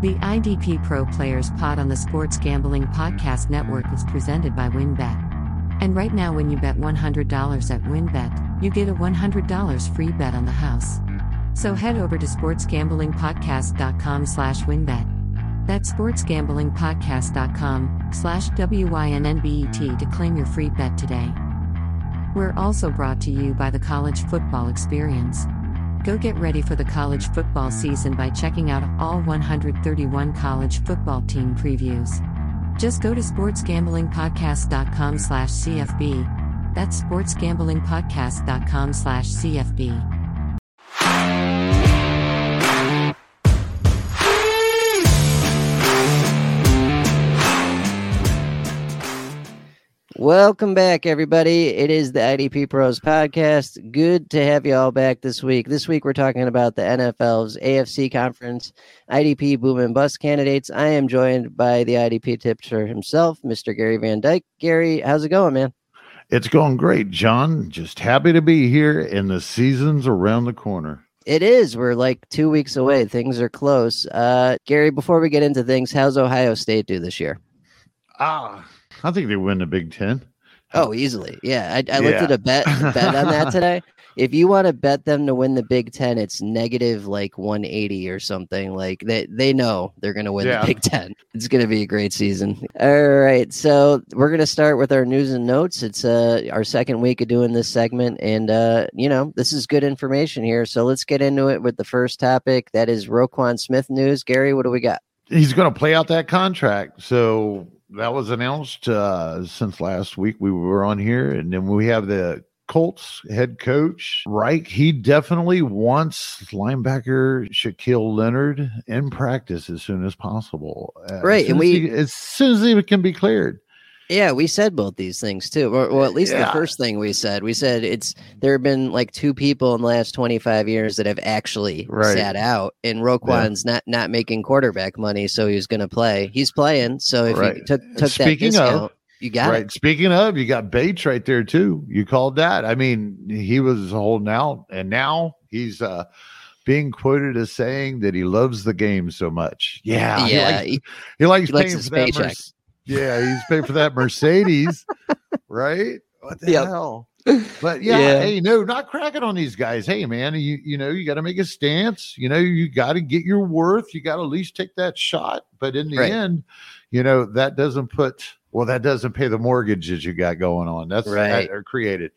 The IDP Pro Players Pod on the Sports Gambling Podcast Network is presented by WynnBET. And right now, when you bet $100 at WynnBET, you get a $100 free bet on the house. So head over to sportsgamblingpodcast.com slash wynnbet. That's sportsgamblingpodcast.com slash W-Y-N-N-B-E-T to claim your free bet today. We're also brought to you by the College Football Experience. Go get ready for the college football season by checking out all 131 college football team previews. Just go to sportsgamblingpodcast.com slash CFB. That's sportsgamblingpodcast.com slash CFB. Welcome back, everybody. It is the IDP Pros podcast. Good to have you all back this week. This week, we're talking about the NFL's AFC Conference IDP boom and bust candidates. I am joined by the IDP tipster himself, Mr. Gary Van Dyke. Gary, how's it going, man? It's going great, John. Just happy to be here, and the season's around the corner. It is. We're like two weeks away. Things are close. Uh, Gary, before we get into things, how's Ohio State do this year? Ah, I think they win the Big Ten. Oh, easily. Yeah. I, I looked yeah. at a bet bet on that today. If you want to bet them to win the Big Ten, it's negative like 180 or something. Like they, they know they're going to win yeah. the Big Ten. It's going to be a great season. All right. So we're going to start with our news and notes. It's uh, our second week of doing this segment. And, uh, you know, this is good information here. So let's get into it with the first topic. That is Roquan Smith news. Gary, what do we got? He's going to play out that contract. So that was announced uh, since last week. We were on here, and then we have the Colts head coach Reich. He definitely wants linebacker Shaquille Leonard in practice as soon as possible. Right, and we as soon as he can be cleared. Yeah, we said both these things too. Or, well, at least yeah. the first thing we said. We said it's there have been like two people in the last 25 years that have actually right. sat out, and Roquan's yeah. not not making quarterback money, so he's going to play. He's playing, so if right. you took took Speaking that discount, of, you got right. It. Speaking of, you got Bates right there too. You called that. I mean, he was holding out, and now he's uh being quoted as saying that he loves the game so much. Yeah, yeah, he likes, he, likes he paying likes for that. Paycheck. Yeah, he's paying for that Mercedes, right? What the yep. hell? But yeah, yeah, hey, no, not cracking on these guys. Hey, man, you you know you got to make a stance. You know you got to get your worth. You got to at least take that shot. But in the right. end, you know that doesn't put well, that doesn't pay the mortgages you got going on. That's right. That created.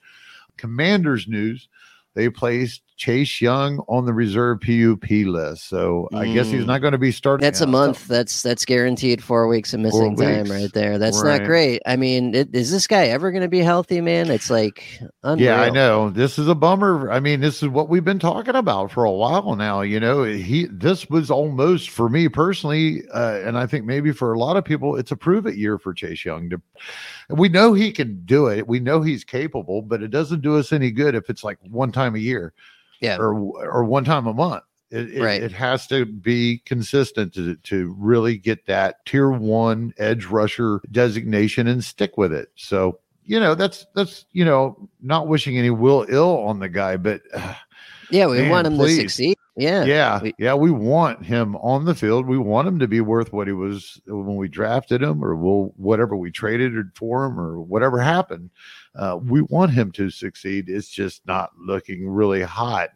Commanders news they placed Chase Young on the reserve PUP list. So mm. I guess he's mm. not going to be starting. That's a month. That's that's guaranteed four weeks of missing time right there. That's right. not great. I mean, it, is this guy ever going to be healthy, man? It's like unreal. Yeah, I know. This is a bummer. I mean, this is what we've been talking about for a while now. You know, he this was almost for me personally, uh, and I think maybe for a lot of people, it's a prove it year for Chase Young. To, we know he can do it. We know he's capable, but it doesn't do us any good if it's like one time a year yeah, or or one time a month. It, right. it, it, has to be consistent to, to really get that tier one edge rusher designation and stick with it. So, you know, that's, that's, you know, not wishing any will ill on the guy, but uh, yeah, we man, want him please. to succeed. Yeah. Yeah. We, yeah. We want him on the field. We want him to be worth what he was when we drafted him or we'll, whatever we traded for him or whatever happened. Uh, we want him to succeed. It's just not looking really hot.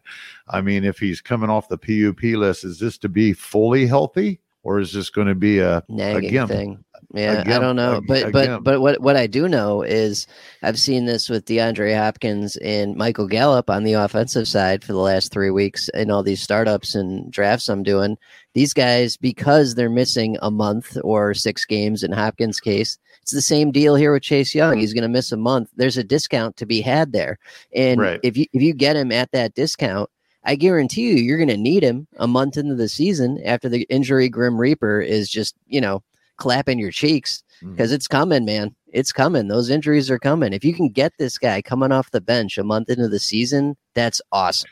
I mean, if he's coming off the PUP list, is this to be fully healthy? Or is this going to be a, nagging a thing? Yeah, I don't know, but but but what what I do know is I've seen this with DeAndre Hopkins and Michael Gallup on the offensive side for the last three weeks in all these startups and drafts I'm doing. These guys, because they're missing a month or six games in Hopkins' case, it's the same deal here with Chase Young. He's going to miss a month. There's a discount to be had there, and right. if you if you get him at that discount, I guarantee you you're going to need him a month into the season after the injury grim reaper is just you know clapping your cheeks because mm. it's coming, man. It's coming. Those injuries are coming. If you can get this guy coming off the bench a month into the season, that's awesome.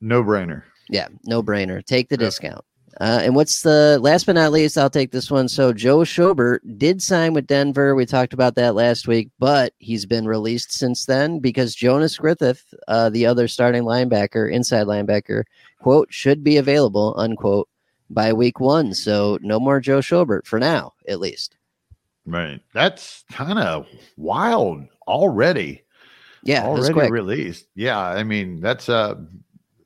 No brainer. Yeah, no brainer. Take the discount. Uh, and what's the last but not least? I'll take this one. So Joe Schobert did sign with Denver. We talked about that last week, but he's been released since then because Jonas Griffith, uh, the other starting linebacker, inside linebacker, quote, should be available, unquote, by week one. So no more Joe Schobert for now, at least. Right. That's kind of wild already. Yeah, already released. Yeah, I mean that's a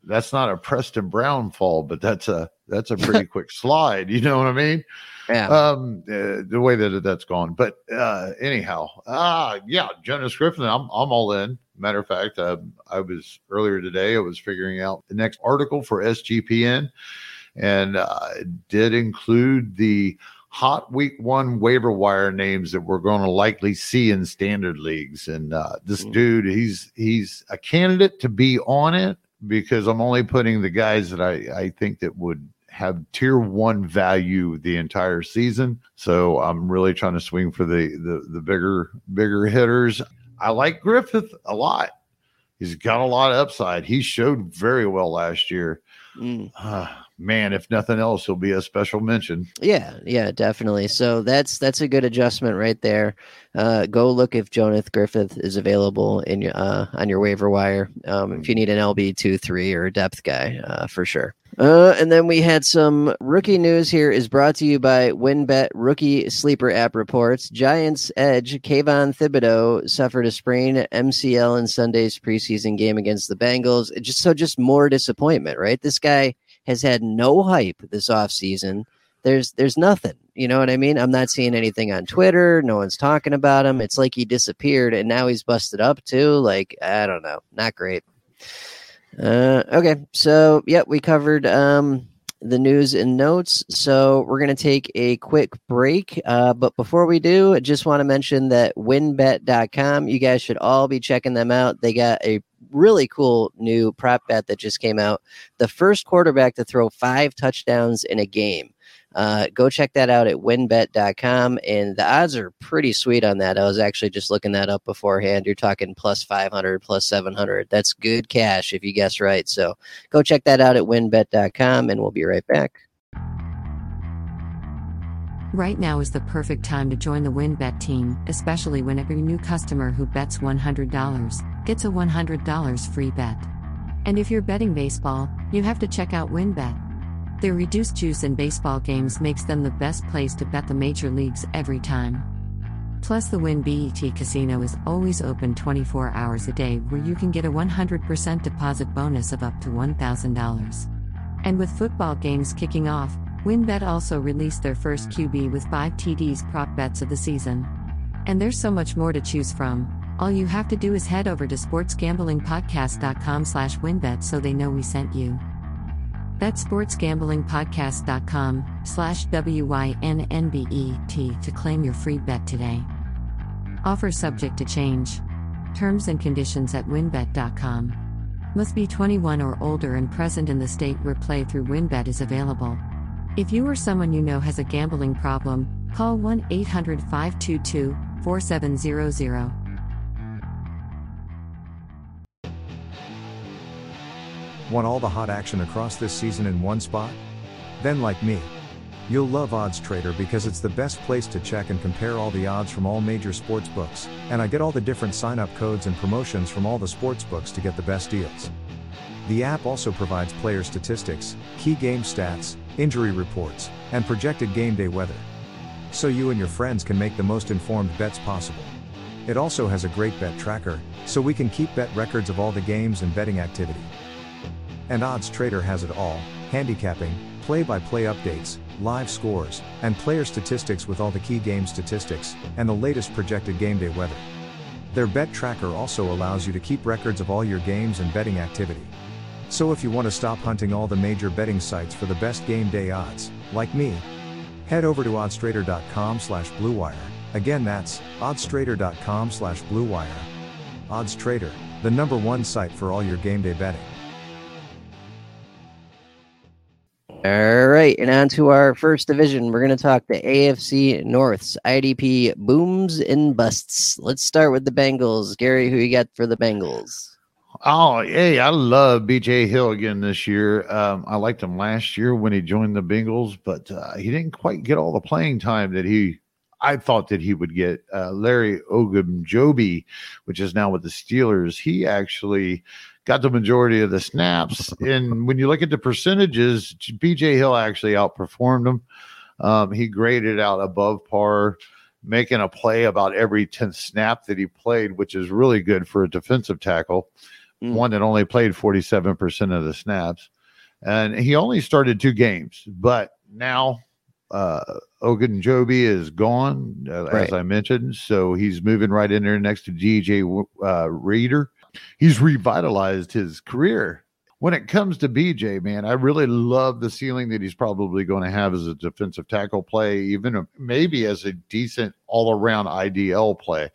that's not a Preston Brown fall, but that's a that's a pretty quick slide. You know what I mean? Yeah. Um, uh, the way that that's gone. But uh, anyhow, uh, yeah, Jonas Griffith, I'm I'm all in. Matter of fact, uh, I was earlier today. I was figuring out the next article for SGPN, and uh, did include the hot week one waiver wire names that we're going to likely see in standard leagues. And uh, this mm. dude, he's he's a candidate to be on it because I'm only putting the guys that I I think that would have tier one value the entire season. So I'm really trying to swing for the the, the bigger bigger hitters. I like Griffith a lot. He's got a lot of upside. He showed very well last year. Mm. Uh, man, if nothing else, he'll be a special mention. Yeah, yeah, definitely. So that's that's a good adjustment right there. Uh, go look if Jonas Griffith is available in your uh, on your waiver wire. Um, if you need an LB two three or a depth guy, uh, for sure. Uh, and then we had some rookie news here is brought to you by WynnBET Rookie Sleeper App Reports. Giants edge Kayvon Thibodeaux suffered a sprain MCL in Sunday's preseason game against the Bengals. It just so just more disappointment, right? This guy has had no hype this offseason. There's there's nothing. You know what I mean? I'm not seeing anything on Twitter. No one's talking about him. It's like he disappeared and now he's busted up too. Like, I don't know. Not great. Uh, okay, so yeah, we covered um, the news and notes. So we're going to take a quick break. Uh, but before we do, I just want to mention that wynnbet.com, you guys should all be checking them out. They got a really cool new prop bet that just came out. The first quarterback to throw five touchdowns in a game. Uh, go check that out at wynnbet.com. And the odds are pretty sweet on that. I was actually just looking that up beforehand. You're talking plus 500, plus 700. That's good cash if you guess right. So go check that out at wynnbet.com, and we'll be right back. Right now is the perfect time to join the WynnBET team, especially when every new customer who bets $100 gets a $100 free bet. And if you're betting baseball, you have to check out WynnBET. Their reduced juice in baseball games makes them the best place to bet the major leagues every time. Plus, the WynnBET Casino is always open 24 hours a day where you can get a 100% deposit bonus of up to $1,000. And with football games kicking off, WynnBET also released their first QB with 5 TDs prop bets of the season. And there's so much more to choose from. All you have to do is head over to sportsgamblingpodcast.com slash wynnbet so they know we sent you. That's sportsgamblingpodcast.com slash W-Y-N-N-B-E-T to claim your free bet today. Offer subject to change. Terms and conditions at wynnbet.com. Must be 21 or older and present in the state where play through WynnBET is available. If you or someone you know has a gambling problem, call 1 800 522 4700. Want all the hot action across this season in one spot? Then, like me, you'll love Odds Trader because it's the best place to check and compare all the odds from all major sports books, and I get all the different sign up codes and promotions from all the sports books to get the best deals. The app also provides player statistics, key game stats, injury reports, and projected game day weather. So you and your friends can make the most informed bets possible. It also has a great bet tracker, so we can keep bet records of all the games and betting activity. And Odds Trader has it all handicapping, play by play updates, live scores, and player statistics with all the key game statistics, and the latest projected game day weather. Their bet tracker also allows you to keep records of all your games and betting activity. So if you want to stop hunting all the major betting sites for the best game day odds, like me, head over to oddstrader.com slash bluewire. Again, that's oddstrader.com slash bluewire. Odds Trader, the number one site for all your game day betting. All right, and on to our first division. We're going to talk the AFC North's IDP booms and busts. Let's start with the Bengals. Gary, who you got for the Bengals? Oh, hey, I love BJ Hill again this year. Um, I liked him last year when he joined the Bengals, but uh, he didn't quite get all the playing time that he I thought that he would get. Uh, Larry Ogunjobi, which is now with the Steelers, he actually got the majority of the snaps. and when you look at the percentages, BJ Hill actually outperformed him. Um, he graded out above par, making a play about every 10th snap that he played, which is really good for a defensive tackle, mm. one that only played 47% of the snaps. And he only started two games, but now uh, Ogunjobi is gone, uh, right. as I mentioned. So he's moving right in there next to DJ uh, Reader. He's revitalized his career. When it comes to BJ, man, I really love the ceiling that he's probably going to have as a defensive tackle play, even maybe as a decent all around IDL play.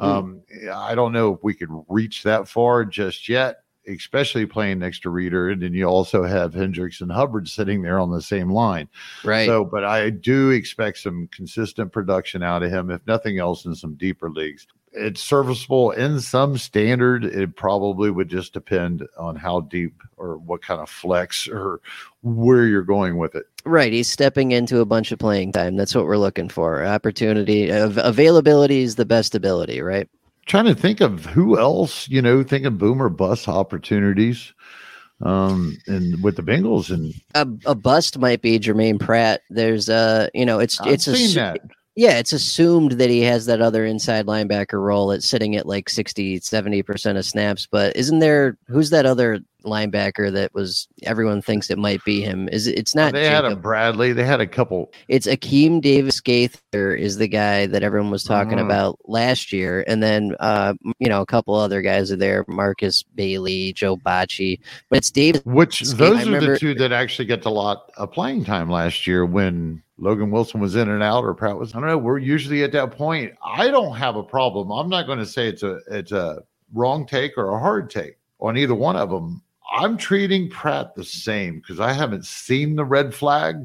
Mm. Um, I don't know if we could reach that far just yet especially playing next to Reader, and then you also have Hendricks and Hubbard sitting there on the same line. Right. So, but I do expect some consistent production out of him, if nothing else, in some deeper leagues. It's serviceable in some standard. It probably would just depend on how deep or what kind of flex or where you're going with it. Right. He's stepping into a bunch of playing time. That's what we're looking for. Opportunity, availability is the best ability, right? trying to think of who else, you know, think of boomer bust opportunities um and with the Bengals and a, a bust might be Germaine Pratt. There's uh you know it's I've it's a that. Yeah, it's assumed that he has that other inside linebacker role. It's sitting at like 60, 70% of snaps. But isn't there, who's that other linebacker that was, everyone thinks it might be him? Is It's not. They Jacob. had a Bradley. They had a couple. It's Akeem Davis Gaither is the guy that everyone was talking uh-huh. about last year. And then, uh, you know, a couple other guys are there Markus Bailey, Joe Bachie. But it's Davis. Which those are remember, the two that actually get a lot of playing time last year when Logan Wilson was in and out, or Pratt was. I don't know. We're usually at that point. I don't have a problem. I'm not going to say it's a it's a wrong take or a hard take on either one of them. I'm treating Pratt the same because I haven't seen the red flag,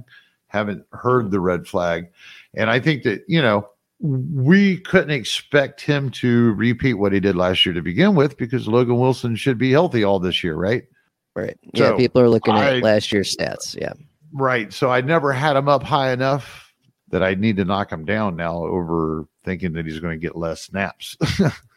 haven't heard the red flag, and I think that you know we couldn't expect him to repeat what he did last year to begin with because Logan Wilson should be healthy all this year, right? Right. So yeah, people are looking at I, last year's stats. Yeah. Right. So I never had him up high enough that I need to knock him down now over thinking that he's going to get less snaps.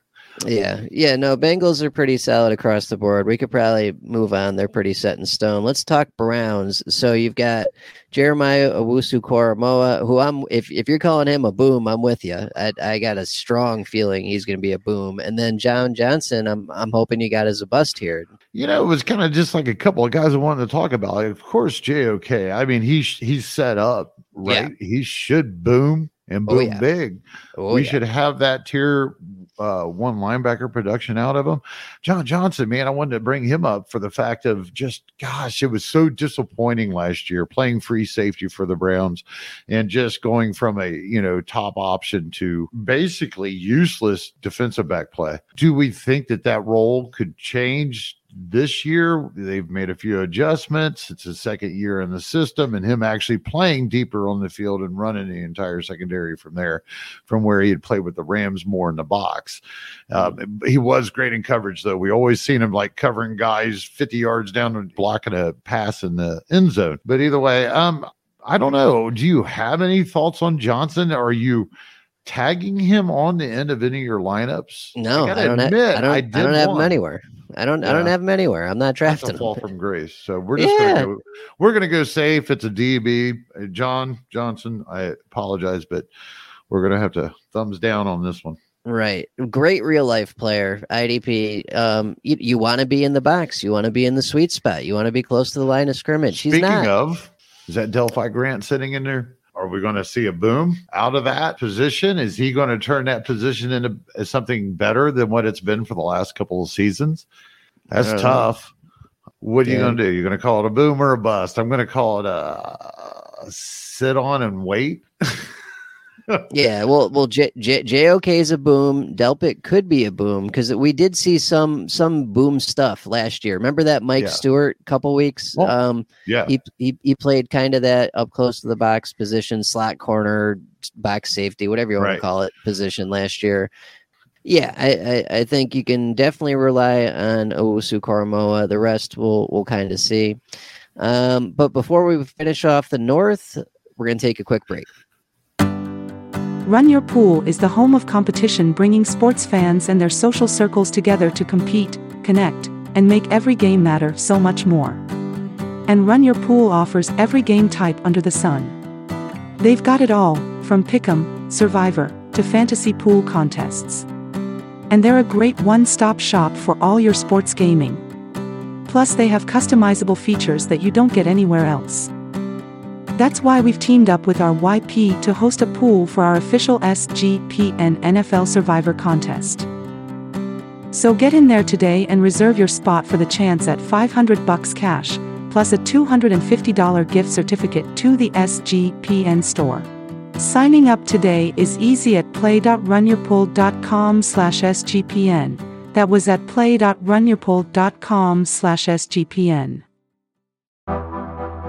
yeah. Yeah. No, Bengals are pretty solid across the board. We could probably move on. They're pretty set in stone. Let's talk Browns. So you've got Jeremiah Owusu Koramoah, who I'm if if you're calling him a boom, I'm with you. I, I got a strong feeling he's going to be a boom. And then John Johnson, I'm I'm hoping you got as a bust here. You know, it was kind of just like a couple of guys I wanted to talk about. Like, of course, JOK. I mean, he's he's set up right. Yeah. He should boom and oh, boom oh, yeah. big. Oh, we yeah. should have that tier uh, one linebacker production out of him. John Johnson, man, I wanted to bring him up for the fact of just, gosh, it was so disappointing last year playing free safety for the Browns and just going from a, you know, top option to basically useless defensive back play. Do we think that that role could change this year they've made a few adjustments. It's his second year in the system, and him actually playing deeper on the field and running the entire secondary from there, from where he had played with the Rams more in the box. Um, he was great in coverage, though. We always seen him like covering guys 50 yards down and blocking a pass in the end zone. But either way, um, I don't know. Do you have any thoughts on Johnson? Are you tagging him on the end of any of your lineups? No, I. Admit, have, I don't. I, I don't have him anywhere. I don't. Yeah. I don't have him anywhere. I'm not drafting. That's a fall him. from grace. So we're just yeah. gonna go. We're gonna go safe. It's a DB. Uh, John Johnson. I apologize, but we're gonna have to thumbs down on this one. Right. Great real life player. IDP. Um, you, you want to be in the box. You want to be in the sweet spot. You want to be close to the line of scrimmage. He's Speaking not. of, is that Delpit Grant sitting in there? Are we going to see a boom out of that position? Is he going to turn that position into something better than what it's been for the last couple of seasons? That's tough. What are yeah. you going to do? You're going to call it a boom or a bust? I'm going to call it a, a sit on and wait. yeah, well, well, J, J, JOK is a boom. Delpit could be a boom because we did see some some boom stuff last year. Remember that Mike yeah. Stewart couple weeks? Um, yeah, he, he he played kind of that up close to the box position, slot corner, box safety, whatever you want right. to call it, position last year. Yeah, I, I, I, think you can definitely rely on Owusu Koramoah. The rest we'll we'll kind of see. Um, but before we finish off the North, we're going to take a quick break. Run Your Pool is the home of competition bringing sports fans and their social circles together to compete, connect, and make every game matter so much more. And Run Your Pool offers every game type under the sun. They've got it all, from Pick'em, Survivor, to fantasy pool contests. And they're a great one-stop shop for all your sports gaming. Plus they have customizable features that you don't get anywhere else. That's why we've teamed up with our YP to host a pool for our official SGPN NFL Survivor contest. So get in there today and reserve your spot for the chance at 500 bucks cash, plus a $250 gift certificate to the SGPN store. Signing up today is easy at play.runyourpool.com slash SGPN. That was at play.runyourpool.com slash SGPN.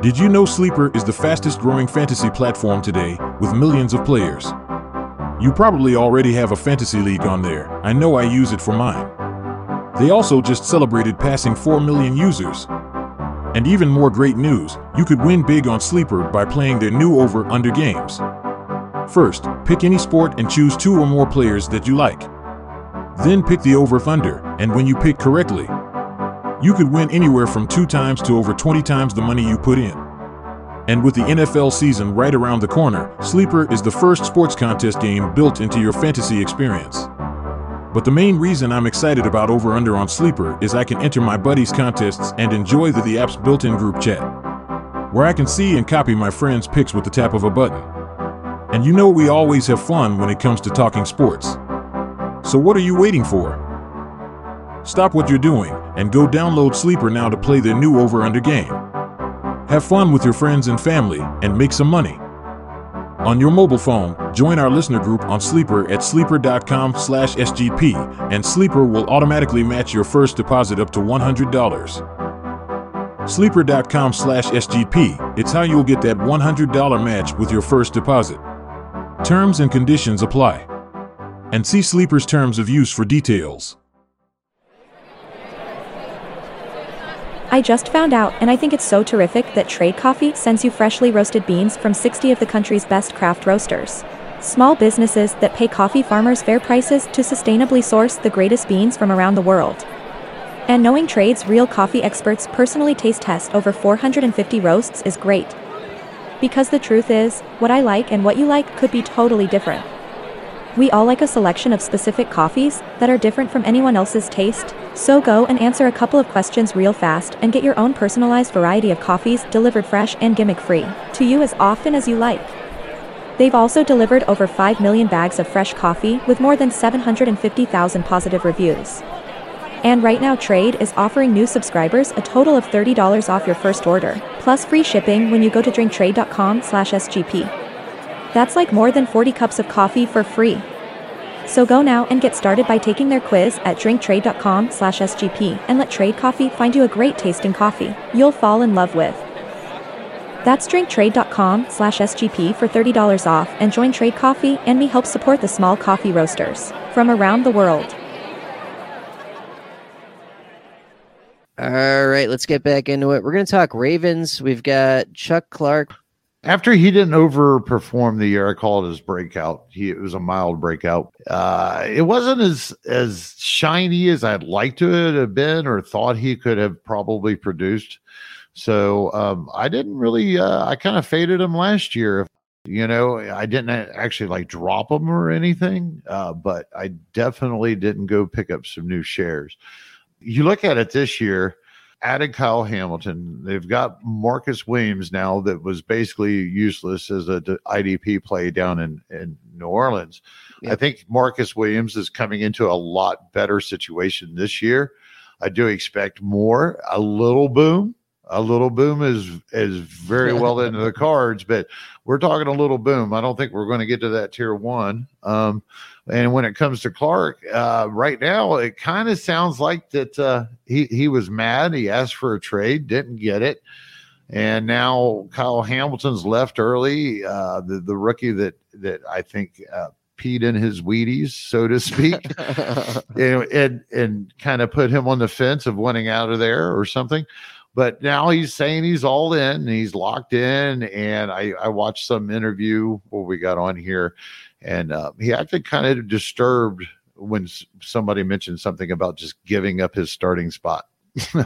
Did you know Sleeper is the fastest growing fantasy platform today with millions of players? You probably already have a fantasy league on there. I know I use it for mine. They also just celebrated passing 4 million users. And even more great news, you could win big on Sleeper by playing their new over under games. First, pick any sport and choose two or more players that you like. Then pick the over thunder, and when you pick correctly, you could win anywhere from 2 times to over 20 times the money you put in. And with the NFL season right around the corner, Sleeper is the first sports contest game built into your fantasy experience. But the main reason I'm excited about Over Under on Sleeper is I can enter my buddies' contests and enjoy the, the app's built in group chat, where I can see and copy my friends' picks with the tap of a button. And you know we always have fun when it comes to talking sports. So what are you waiting for? Stop what you're doing and go download Sleeper now to play their new Over Under game. Have fun with your friends and family and make some money. On your mobile phone, join our listener group on Sleeper at sleeper.com slash SGP, and Sleeper will automatically match your first deposit up to $100. Sleeper.com slash SGP, it's how you'll get that $100 match with your first deposit. Terms and conditions apply. And see Sleeper's terms of use for details. I just found out, and I think it's so terrific that Trade Coffee sends you freshly roasted beans from 60 of the country's best craft roasters. Small businesses that pay coffee farmers fair prices to sustainably source the greatest beans from around the world. And knowing Trade's real coffee experts personally taste test over 450 roasts is great. Because the truth is, what I like and what you like could be totally different. We all like a selection of specific coffees that are different from anyone else's taste, so go and answer a couple of questions real fast and get your own personalized variety of coffees delivered fresh and gimmick free to you as often as you like. They've also delivered over 5 million bags of fresh coffee with more than 750,000 positive reviews. And right now Trade is offering new subscribers a total of $30 off your first order, plus free shipping when you go to drinktrade.com/sgp. That's like more than 40 cups of coffee for free. So go now and get started by taking their quiz at drinktrade.com slash SGP and let Trade Coffee find you a great tasting coffee you'll fall in love with. That's drinktrade.com slash SGP for $30 off and join Trade Coffee and me help support the small coffee roasters from around the world. All right, let's get back into it. We're going to talk Ravens. We've got Chuck Clark after he didn't overperform the year, I call it his breakout. He it was a mild breakout. Uh, it wasn't as as shiny as I'd like to have been or thought he could have probably produced. So um, I didn't really. Uh, I kind of faded him last year. You know, I didn't actually like drop him or anything, uh, but I definitely didn't go pick up some new shares. You look at it this year added Kyle Hamilton. They've got Marcus Williams now that was basically useless as a IDP play down in, in New Orleans. Yep. I think Marcus Williams is coming into a lot better situation this year. I do expect more, a little boom. A little boom is is very well into the cards, but we're talking a little boom. I don't think we're going to get to that tier one. Um, and when it comes to Clark, uh, right now it kind of sounds like that uh, he he was mad. He asked for a trade, didn't get it, and now Kyle Hamilton's left early. Uh, the the rookie that that I think uh, peed in his Wheaties, so to speak, and and, and kind of put him on the fence of wanting out of there or something. But now he's saying he's all in and he's locked in. And I, I watched some interview what we got on here and uh, he acted kind of disturbed when somebody mentioned something about just giving up his starting spot.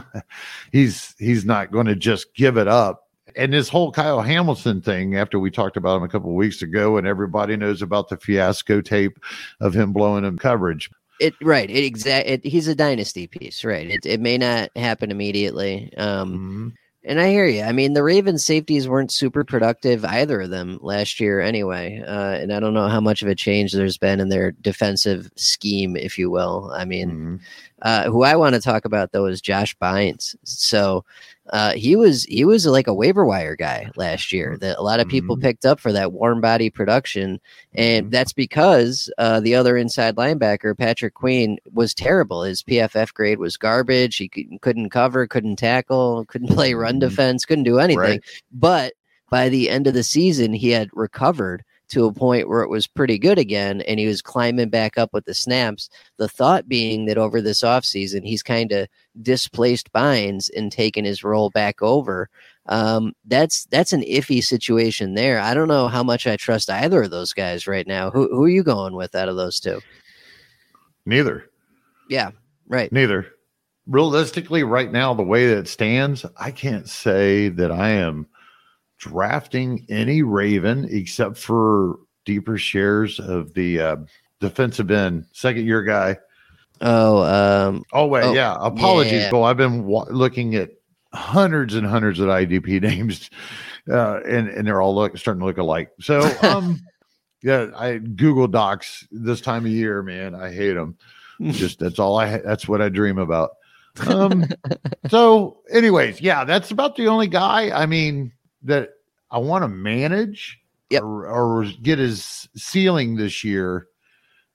he's he's not going to just give it up. And this whole Kyle Hamilton thing, after we talked about him a couple of weeks ago, and everybody knows about the fiasco tape of him blowing him coverage. It right. It exact. It, he's a dynasty piece, right? It it may not happen immediately. Um, mm-hmm. And I hear you. I mean, the Ravens safeties weren't super productive either of them last year, anyway. Uh, and I don't know how much of a change there's been in their defensive scheme, if you will. I mean, mm-hmm. uh, who I want to talk about though is Josh Bynes. So uh, he was he was like a waiver wire guy last year that a lot of people mm-hmm. picked up for that warm body production, and mm-hmm. that's because uh, the other inside linebacker Patrick Queen was terrible. His PFF grade was garbage. He couldn't cover, couldn't tackle, couldn't play run mm-hmm. defense, couldn't do anything. Right. But by the end of the season, he had recovered to a point where it was pretty good again and he was climbing back up with the snaps. The thought being that over this offseason, he's kind of displaced Bynes and taken his role back over. Um, that's that's an iffy situation there. I don't know how much I trust either of those guys right now. Who who are you going with out of those two? Neither. Yeah, right. Neither. Realistically, right now, the way that it stands, I can't say that I am drafting any Raven except for deeper shares of the uh, defensive end, second year guy. Oh, um, oh wait, oh, yeah. Apologies, yeah. I've been looking at hundreds and hundreds of IDP names, uh, and and they're all look starting to look alike. So, um, yeah, I Google Docs this time of year, man. I hate them. Just that's all I. That's what I dream about. Um, so, anyways, yeah, that's about the only guy. I mean, that I want to manage yep. or, or, get his ceiling this year.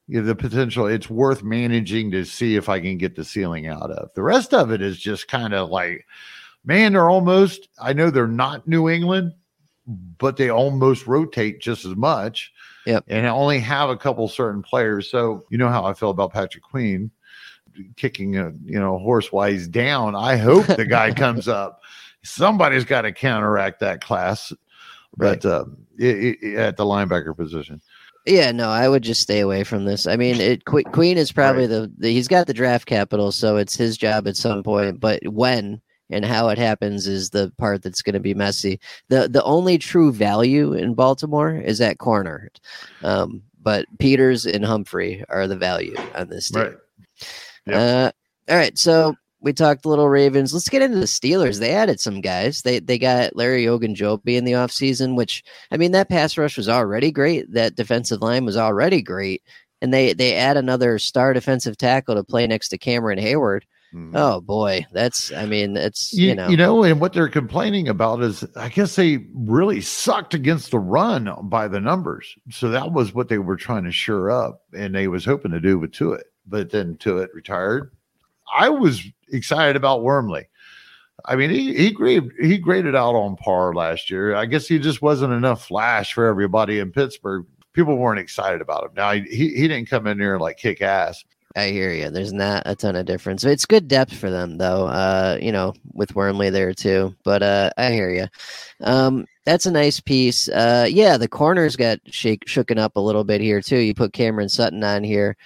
You know, the potential it's worth managing to see if I can get the ceiling out of. The rest of it is just kind of like, man, they're almost. I know they're not New England, but they almost rotate just as much. Yep. And I only have a couple certain players. So you know how I feel about Patrick Queen kicking a you know horse while he's down. I hope the guy comes up. Somebody's got to counteract that class but uh, it, it, at the linebacker position. Yeah, no, I would just stay away from this. I mean, it, Queen is probably right. the, the, he's got the draft capital, so it's his job at some point. But when and how it happens is the part that's going to be messy. the The only true value in Baltimore is at corner, um, but Peters and Humphrey are the value on this team. Right. Yep. Uh, all right, so we talked a little Ravens. Let's get into the Steelers. They added some guys. They they got Larry Ogunjobi in the offseason, which I mean that pass rush was already great. That defensive line was already great. And they they add another star defensive tackle to play next to Cameron Heyward. Mm-hmm. Oh boy, that's I mean, it's you, you, know you know, and what they're complaining about is I guess they really sucked against the run by the numbers. So that was what they were trying to shore up, and they was hoping to do with Tuitt. But then Tuitt retired. I was excited about Wormley. I mean, he he graded he graded out on par last year. I guess he just wasn't enough flash for everybody in Pittsburgh. People weren't excited about him. Now he he didn't come in here and like kick ass. I hear you. There's not a ton of difference. It's good depth for them though. Uh, you know, with Wormley there too. But uh, I hear you. Um, that's a nice piece. Uh, yeah, the corners got shake shooken up a little bit here too. You put Cameron Sutton on here.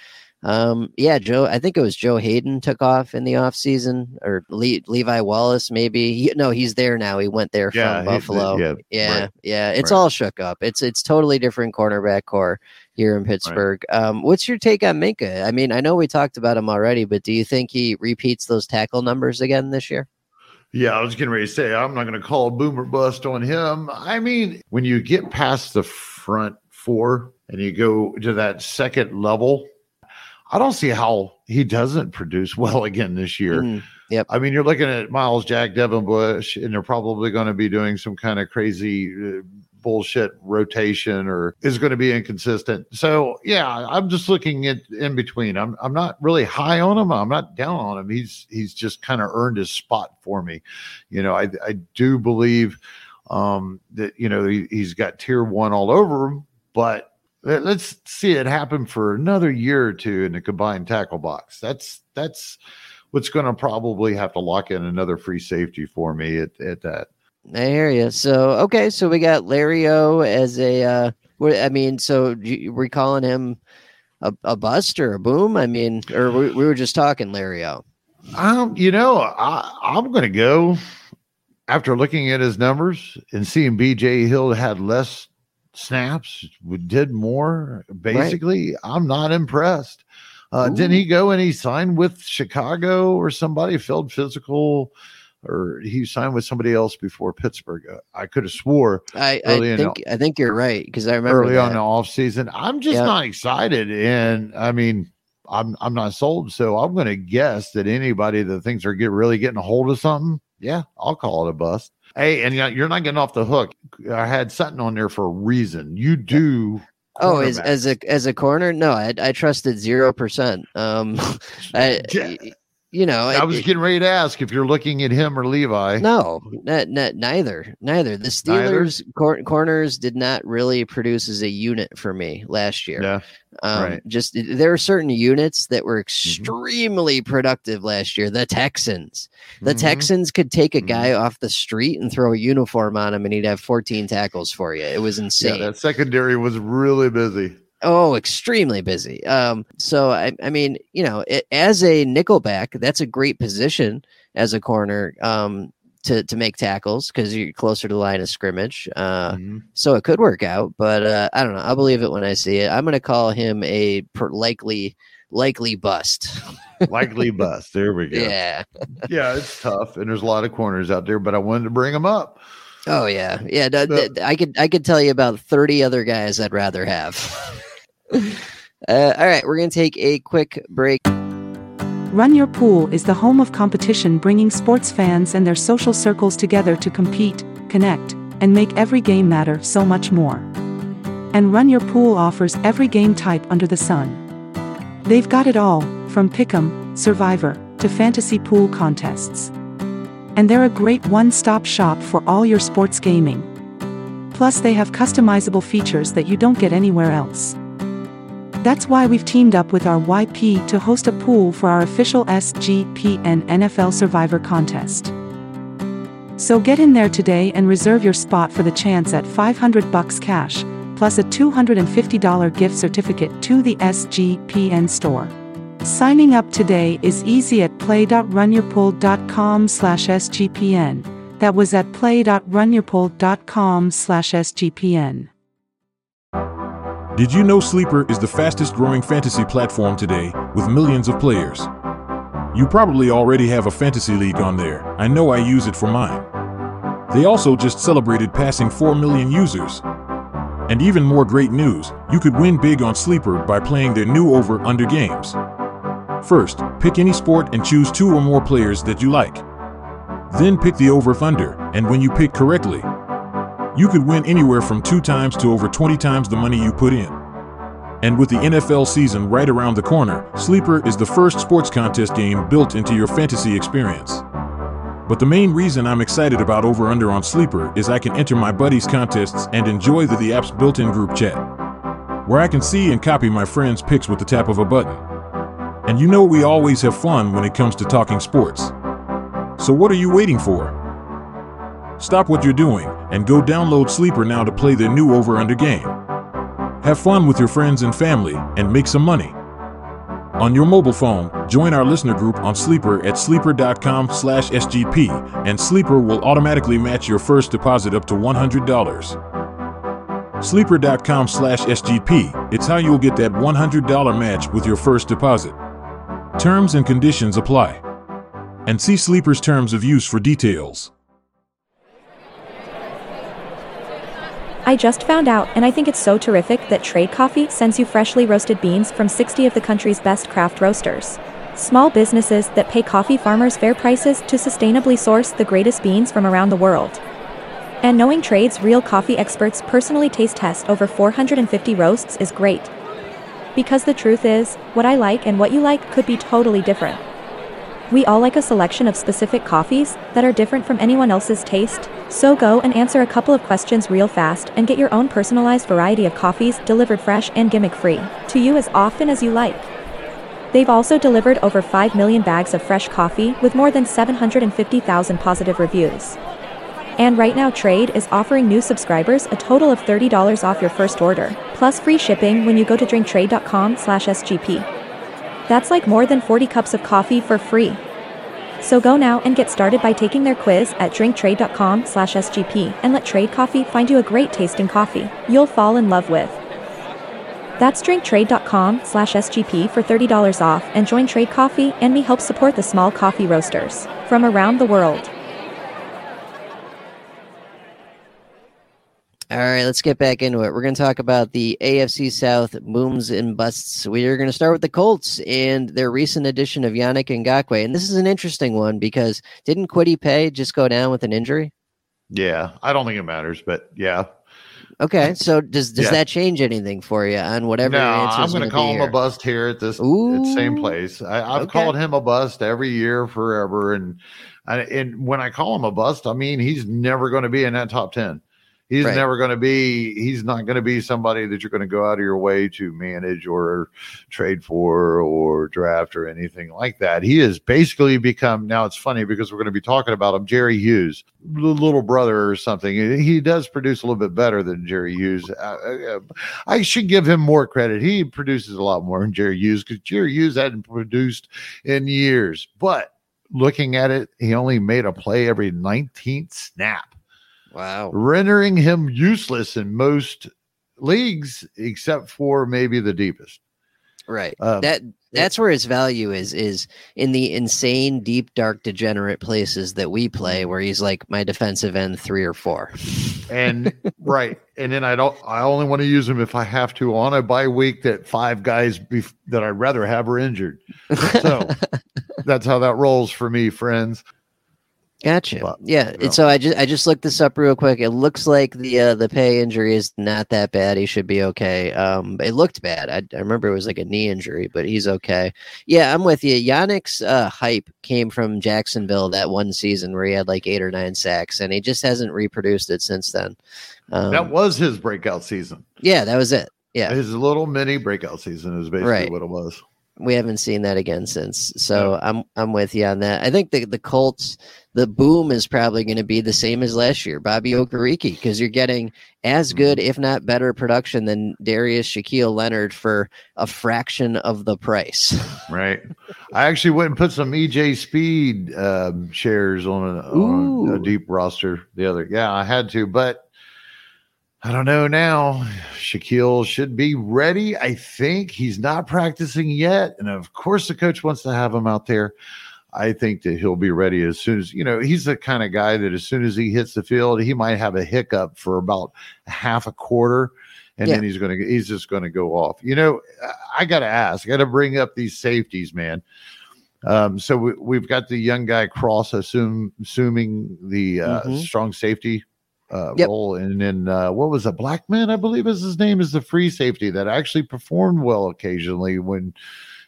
Um, yeah, Joe, I think it was Joe Haden took off in the offseason or Le- Levi Wallace, maybe. He, no, he's there now. He went there yeah, from Buffalo. yeah, yeah, right. yeah. It's right. all shook up. It's it's totally different cornerback core here in Pittsburgh. Right. Um, what's your take on Minkah? I mean, I know we talked about him already, but do you think he repeats those tackle numbers again this year? Yeah, I was getting ready to say I'm not going to call a boomer bust on him. I mean, when you get past the front four and you go to that second level, I don't see how he doesn't produce well again this year. Mm, yep. I mean, you're looking at Myles Jack, Devin Bush, and they're probably going to be doing some kind of crazy uh, bullshit rotation or is going to be inconsistent. So yeah, I'm just looking at in between. I'm I'm not really high on him. I'm not down on him. He's he's just kind of earned his spot for me. You know, I I do believe um, that you know he, he's got tier one all over him, but let's see it happen for another year or two in the combined tackle box. That's that's what's going to probably have to lock in another free safety for me at, at that. I hear you. So okay, so we got Larry O as a. Uh, I mean, so we're calling him a, a bust or a boom. I mean, or we, we were just talking Larry O. Um, you know, I, I'm going to go after looking at his numbers and seeing BJ Hill had less snaps, did more. Basically, right. I'm not impressed. Uh, didn't he go and he signed with Chicago or somebody, filled physical, or he signed with somebody else before Pittsburgh? Uh, I could have swore. I, I think the, I think you're right because I remember early that. on the off season. I'm just yep. not excited, and I mean, I'm I'm not sold. So I'm going to guess that anybody that thinks they're get really getting a hold of something, yeah, I'll call it a bust. Hey, and you're not getting off the hook. I had Sutton on there for a reason. You do. Oh, as, as a as a corner, no, I I trusted zero percent. Um, I, you know, I was it, getting ready to ask if you're looking at him or Levi. No, not, not, neither, neither. The Steelers cor- corners did not really produce as a unit for me last year. Yeah, um, right. Just there are certain units that were mm-hmm. extremely mm-hmm. productive last year. The Texans, the mm-hmm. Texans could take a guy mm-hmm. off the street and throw a uniform on him, and he'd have 14 tackles for you. It was insane. Yeah, that secondary was really busy. Oh, extremely busy. Um, so I, I mean, you know, it, as a nickelback, that's a great position as a corner um, to to make tackles because you're closer to the line of scrimmage. Uh, mm-hmm. So it could work out, but uh, I don't know. I'll believe it when I see it. I'm going to call him a per- likely likely bust. likely bust. There we go. Yeah, yeah, it's tough, and there's a lot of corners out there, but I wanted to bring them up. Oh yeah, yeah. I could I could tell you about thirty other guys I'd rather have. uh, all right, we're going to take a quick break. Run Your Pool is the home of competition bringing sports fans and their social circles together to compete, connect, and make every game matter so much more. And Run Your Pool offers every game type under the sun. They've got it all, from Pick'em, Survivor, to fantasy pool contests. And they're a great one-stop shop for all your sports gaming. Plus they have customizable features that you don't get anywhere else. That's why we've teamed up with our YP to host a pool for our official SGPN NFL Survivor contest. So get in there today and reserve your spot for the chance at 500 bucks cash, plus a $250 gift certificate to the SGPN store. Signing up today is easy at play.runyourpool.com slash SGPN. That was at play.runyourpool.com slash SGPN. Did you know Sleeper is the fastest growing fantasy platform today with millions of players? You probably already have a fantasy league on there. I know I use it for mine. They also just celebrated passing 4 million users. And even more great news, you could win big on Sleeper by playing their new over under games. First, pick any sport and choose two or more players that you like. Then pick the over thunder, and when you pick correctly, you could win anywhere from two times to over 20 times the money you put in. And with the NFL season right around the corner, Sleeper is the first sports contest game built into your fantasy experience. But the main reason I'm excited about Over Under on Sleeper is I can enter my buddies' contests and enjoy the, the app's built in group chat, where I can see and copy my friends' picks with the tap of a button. And you know we always have fun when it comes to talking sports. So what are you waiting for? Stop what you're doing and go download Sleeper now to play their new over under game. Have fun with your friends and family and make some money. On your mobile phone, join our listener group on Sleeper at sleeper.com/sgp and Sleeper will automatically match your first deposit up to $100. Sleeper.com/sgp. It's how you'll get that $100 match with your first deposit. Terms and conditions apply. And see Sleeper's terms of use for details. I just found out, and I think it's so terrific that Trade Coffee sends you freshly roasted beans from 60 of the country's best craft roasters. Small businesses that pay coffee farmers fair prices to sustainably source the greatest beans from around the world. And knowing Trade's real coffee experts personally taste test over 450 roasts is great. Because the truth is, what I like and what you like could be totally different. We all like a selection of specific coffees that are different from anyone else's taste, so go and answer a couple of questions real fast and get your own personalized variety of coffees delivered fresh and gimmick free to you as often as you like. They've also delivered over 5 million bags of fresh coffee with more than 750,000 positive reviews. And right now Trade is offering new subscribers a total of $30 off your first order, plus free shipping when you go to drinktrade.com/sgp. That's like more than 40 cups of coffee for free. So go now and get started by taking their quiz at drinktrade.com slash SGP and let Trade Coffee find you a great tasting coffee you'll fall in love with. That's drinktrade.com slash SGP for $30 off and join Trade Coffee and me help support the small coffee roasters from around the world. All right, let's get back into it. We're going to talk about the AFC South booms and busts. We are going to start with the Colts and their recent addition of Yannick Ngakoue. And this is an interesting one because didn't Kwity Paye just go down with an injury? Yeah, I don't think it matters, but yeah. Okay, so does does yeah. that change anything for you on whatever? No, I'm going to call him here? a bust here at this at same place. I, have okay. called him a bust every year forever, and and when I call him a bust, I mean he's never going to be in that top ten. He's right. never going to be. He's not going to be somebody that you're going to go out of your way to manage or trade for or draft or anything like that. He has basically become. Now it's funny because we're going to be talking about him, Jerry Hughes, the little brother or something. He does produce a little bit better than Jerry Hughes. I, I should give him more credit. He produces a lot more than Jerry Hughes because Jerry Hughes hadn't produced in years. But looking at it, he only made a play every 19th snap. Wow. Rendering him useless in most leagues except for maybe the deepest. Right. Um, that that's where his value is is in the insane deep dark degenerate places that we play where he's like my defensive end 3 or 4. And right. And then I don't I only want to use him if I have to on a bye week that five guys bef- that I'd rather have are injured. So that's how that rolls for me, friends. Gotcha. But, yeah. You know. So I just I just looked this up real quick. It looks like the uh, the Paye injury is not that bad. He should be okay. Um, it looked bad. I, I remember it was like a knee injury, but he's okay. Yeah, I'm with you. Yannick's uh, hype came from Jacksonville that one season where he had like eight or nine sacks, and he just hasn't reproduced it since then. Um, that was his breakout season. Yeah, that was it. Yeah, his little mini breakout season is basically right. what it was we haven't seen that again since. So yeah. I'm I'm with you on that. I think the the Colts the boom is probably going to be the same as last year, Bobby Okereke, because you're getting as mm-hmm. good, if not better, production than Darius Shaquille Leonard for a fraction of the price. right. I actually went and put some EJ Speed um, shares on a, on a deep roster the other. Yeah, I had to, but I don't know now. Shaquille should be ready. I think he's not practicing yet. And of course, the coach wants to have him out there. I think that he'll be ready as soon as, you know, he's the kind of guy that as soon as he hits the field, he might have a hiccup for about half a quarter. And yeah. then he's going to, he's just going to go off. You know, I got to ask, I got to bring up these safeties, man. Um, so we, have got the young guy Cross, assume, assuming the uh, mm-hmm. strong safety uh, yep. role. And then uh, what was a Blackmon? I believe is his name, is the free safety that actually performed well occasionally when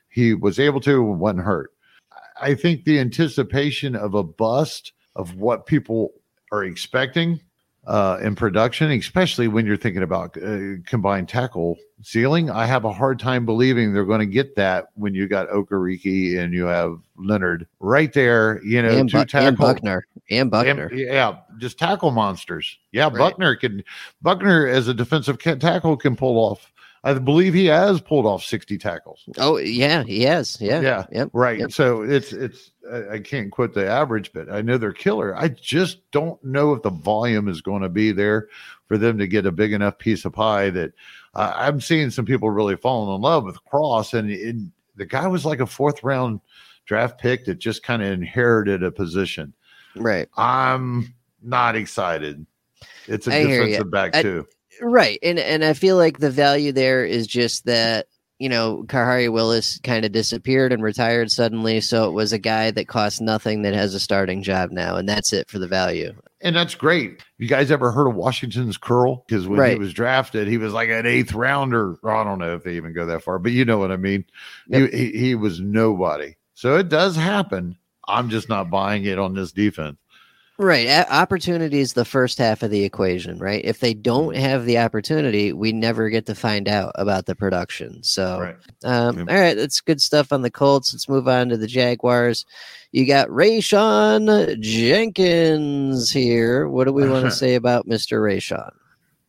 he was able to when hurt. I think the anticipation of a bust of what people are expecting uh, in production, especially when you're thinking about uh, combined tackle ceiling. I have a hard time believing they're going to get that when you got Okereke and you have Leonard right there. You know, and, Bu- tackle, and Buckner and Buckner. And, yeah, just tackle monsters. Yeah, right. Buckner can. Buckner as a defensive tackle can pull off I believe he has pulled off 60 tackles. Oh yeah, he has. Yeah. Yeah. Yep. Right. Yep. So it's it's I can't quote the average, but I know they're killer. I just don't know if the volume is going to be there for them to get a big enough piece of pie that uh, I'm seeing some people really falling in love with Cross and, and the guy was like a fourth round draft pick that just kind of inherited a position. Right. I'm not excited. It's a I defensive back I, too. Right. And and I feel like the value there is just that, you know, Khari Willis kind of disappeared and retired suddenly. So it was a guy that cost nothing that has a starting job now, and that's it for the value. And that's great. You guys ever heard of Washington's Curl? Because when right. he was drafted, he was like an eighth rounder. I don't know if they even go that far, but you know what I mean. Yep. He, he, he was nobody. So it does happen. I'm just not buying it on this defense. Right. opportunity is the first half of the equation, right? If they don't mm-hmm. have the opportunity, we never get to find out about the production. So, right. Um, all right, that's good stuff on the Colts. Let's move on to the Jaguars. You got Rayshawn Jenkins here. What do we want to say about Mr. Rayshawn?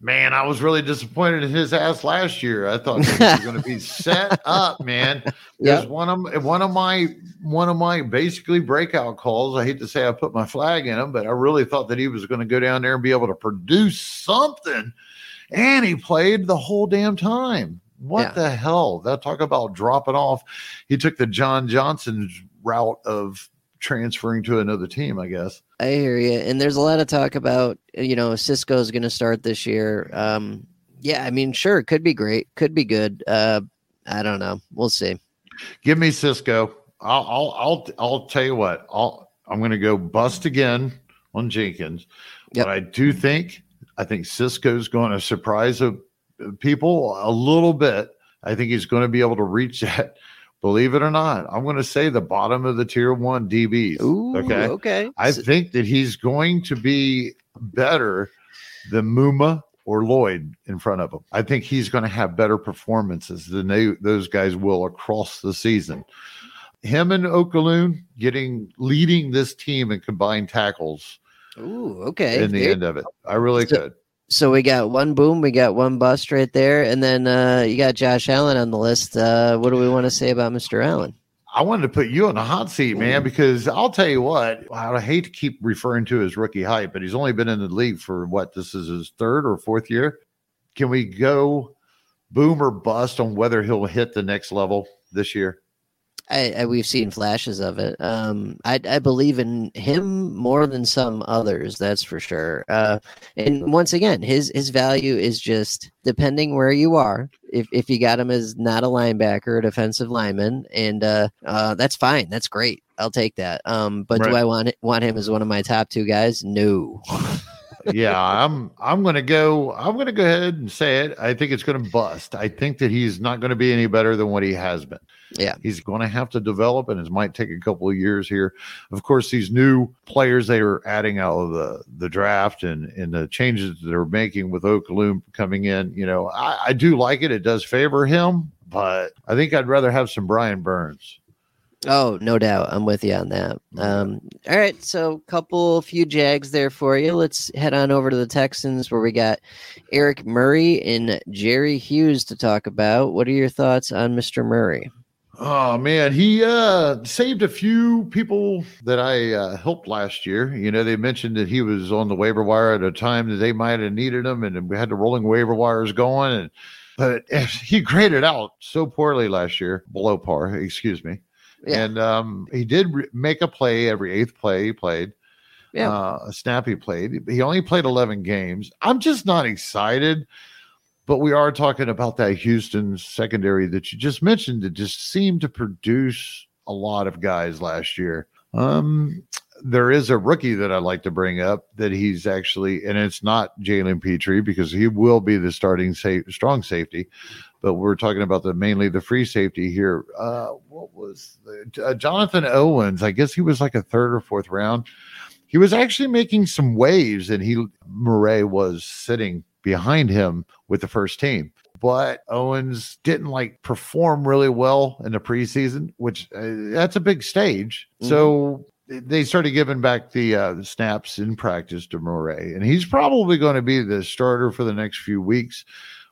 Man, I was really disappointed in his ass last year. I thought he was going to be set up, man. Yeah. one of one of my one of my basically breakout calls. I hate to say I put my flag in him, but I really thought that he was going to go down there and be able to produce something. And he played the whole damn time. What yeah. the hell? That talk about dropping off. He took the John Johnson route of transferring to another team, I guess. I hear you. And there's a lot of talk about, you know, Cisco's going to start this year. Um, yeah, I mean, sure, could be great, could be good. Uh, I don't know. We'll see. Give me Cisco. I'll, I'll, I'll, I'll tell you what. I'll, I'm going to go bust again on Jenkins, yep. but I do think, I think Cisco's going to surprise a, people a little bit. I think he's going to be able to reach that believe it or not, I'm going to say the bottom of the tier one DBs. Ooh, okay. Okay. I think that he's going to be better than Muma or Lloyd in front of him. I think he's going to have better performances than they, those guys will across the season. Him and Oluokun getting leading this team in combined tackles. Ooh, okay. In the end of it, I really so, could. So we got one boom, we got one bust right there, and then uh, you got Josh Allen on the list. Uh, what do we want to say about Mr. Allen? I wanted to put you on the hot seat, man, because I'll tell you what, I hate to keep referring to his rookie hype, but he's only been in the league for what this is his third or fourth year. Can we go boom or bust on whether he'll hit the next level this year? I, I, we've seen flashes of it. Um, I, I, believe in him more than some others, that's for sure. Uh, and once again, his his value is just depending where you are. If if you got him as not a linebacker, a defensive lineman, and uh, uh, that's fine, that's great. I'll take that. Um, but right. do I want want him as one of my top two guys? No. yeah, I'm I'm gonna go I'm gonna go ahead and say it. I think it's gonna bust. I think that he's not gonna be any better than what he has been. Yeah. He's going to have to develop, and it might take a couple of years here. Of course, these new players they are adding out of the, the draft and, and the changes that they're making with Oluokun coming in, you know, I, I do like it. It does favor him, but I think I'd rather have some Brian Burns. Oh, no doubt. I'm with you on that. Um, all right. So, couple few Jags there for you. Let's head on over to the Texans where we got Eric Murray and Jerry Hughes to talk about. What are your thoughts on Mr. Murray? Oh man, he uh, saved a few people that I uh, helped last year. You know, they mentioned that he was on the waiver wire at a time that they might have needed him, and we had the rolling waiver wires going. And but he graded out so poorly last year, below par. Excuse me. Yeah. And um, he did re- make a play every eighth play he played. Yeah, uh, a snap he played. He only played eleven games. I'm just not excited but we are talking about that Houston secondary that you just mentioned that just seemed to produce a lot of guys last year. Um, there is a rookie that I'd like to bring up that he's actually, and it's not Jalen Pitre because he will be the starting safe, strong safety, but we're talking about the mainly the free safety here. Uh, what was the, uh, Jonathan Owens? I guess he was like a third or fourth round. He was actually making some waves, and he Murray was sitting behind him with the first team. But Owens didn't like perform really well in the preseason, which uh, that's a big stage. Mm-hmm. So they started giving back the, uh, the snaps in practice to Murray, and he's probably going to be the starter for the next few weeks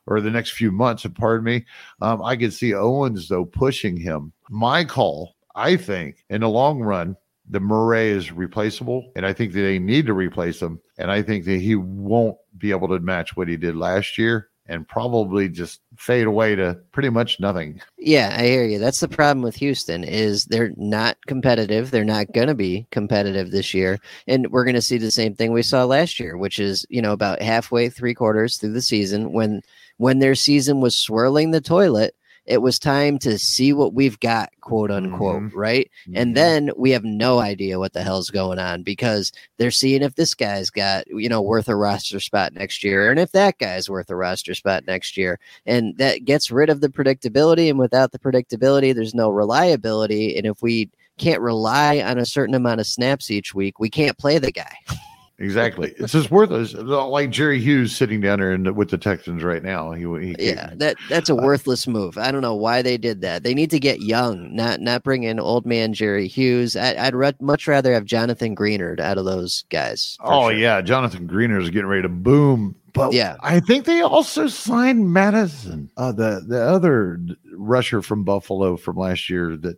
or the next few months. Pardon me. Um, I could see Owens though pushing him. My call, I think, in the long run, the Murray is replaceable, and I think that they need to replace him. And I think that he won't be able to match what he did last year and probably just fade away to pretty much nothing. Yeah, I hear you. That's the problem with Houston is they're not competitive. They're not going to be competitive this year. And we're going to see the same thing we saw last year, which is, you know, about halfway, three quarters through the season when when their season was swirling the toilet, it was time to see what we've got, quote unquote, mm-hmm. right? Mm-hmm. And then we have no idea what the hell's going on because they're seeing if this guy's got, you know, worth a roster spot next year and if that guy's worth a roster spot next year. And that gets rid of the predictability. And without the predictability, there's no reliability. And if we can't rely on a certain amount of snaps each week, we can't play the guy. exactly. It's just worthless. Like Jerry Hughes sitting down there the, with the Texans right now. He, he yeah, that that's a uh, worthless move. I don't know why they did that. They need to get young, not not bring in old man Jerry Hughes. I, would re- much rather have Jonathan Greenard out of those guys. Oh sure. yeah, Jonathan Greenard is getting ready to boom. But yeah, I think they also signed Mattison, uh, the the other rusher from Buffalo from last year that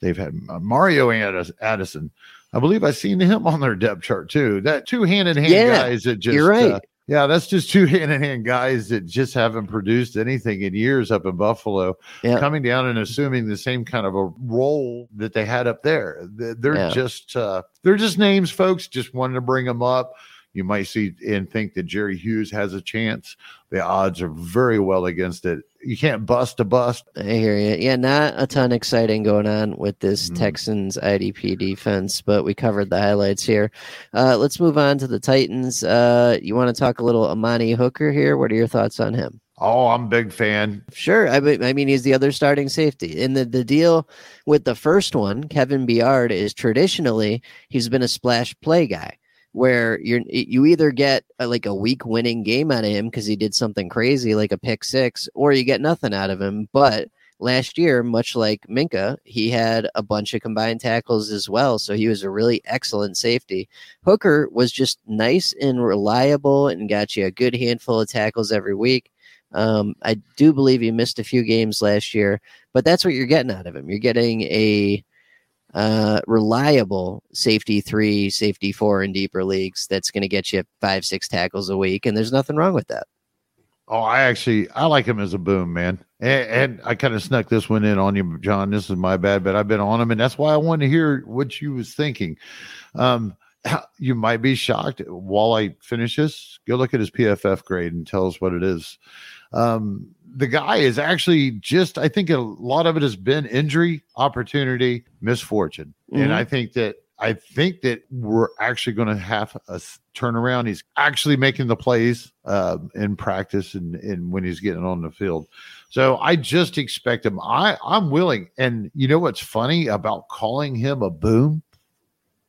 they've had uh, Mario Addison. I believe I seen him on their depth chart too. That two hand in hand guys that just you're right. Uh, yeah, that's just two hand in hand guys that just haven't produced anything in years up in Buffalo, yeah. coming down and assuming the same kind of a role that they had up there. They're yeah. just uh, they're just names, folks. Just wanted to bring them up. You might see and think that Jerry Hughes has a chance. The odds are very well against it. You can't bust a bust. I hear you. Yeah, not a ton exciting going on with this mm. Texans IDP defense, but we covered the highlights here. Uh, let's move on to the Titans. Uh, you want to talk a little Amani Hooker here? What are your thoughts on him? Oh, I'm a big fan. Sure. I mean, I mean, he's the other starting safety. And the, the deal with the first one, Kevin Byard, is traditionally he's been a splash play guy where you're you either get a, like a week winning game out of him because he did something crazy like a pick six, or you get nothing out of him. But last year, much like Minkah, he had a bunch of combined tackles as well. So he was a really excellent safety. Hooker was just nice and reliable and got you a good handful of tackles every week. Um, I do believe he missed a few games last year, but that's what you're getting out of him. You're getting a uh, reliable safety three, safety four in deeper leagues that's going to get you five, six tackles a week. And there's nothing wrong with that. Oh, I actually I like him as a boom, man. And, and I kind of snuck this one in on you, John. This is my bad, but I've been on him, and that's why I wanted to hear what you was thinking. Um, you might be shocked while I finish this. Go look at his PFF grade and tell us what it is. Um, the guy is actually just, I think a lot of it has been injury, opportunity, misfortune. Mm-hmm. And I think that I think that we're actually going to have a turnaround. He's actually making the plays uh, in practice and, and when he's getting on the field. So I just expect him. I I'm willing. And you know what's funny about calling him a boom?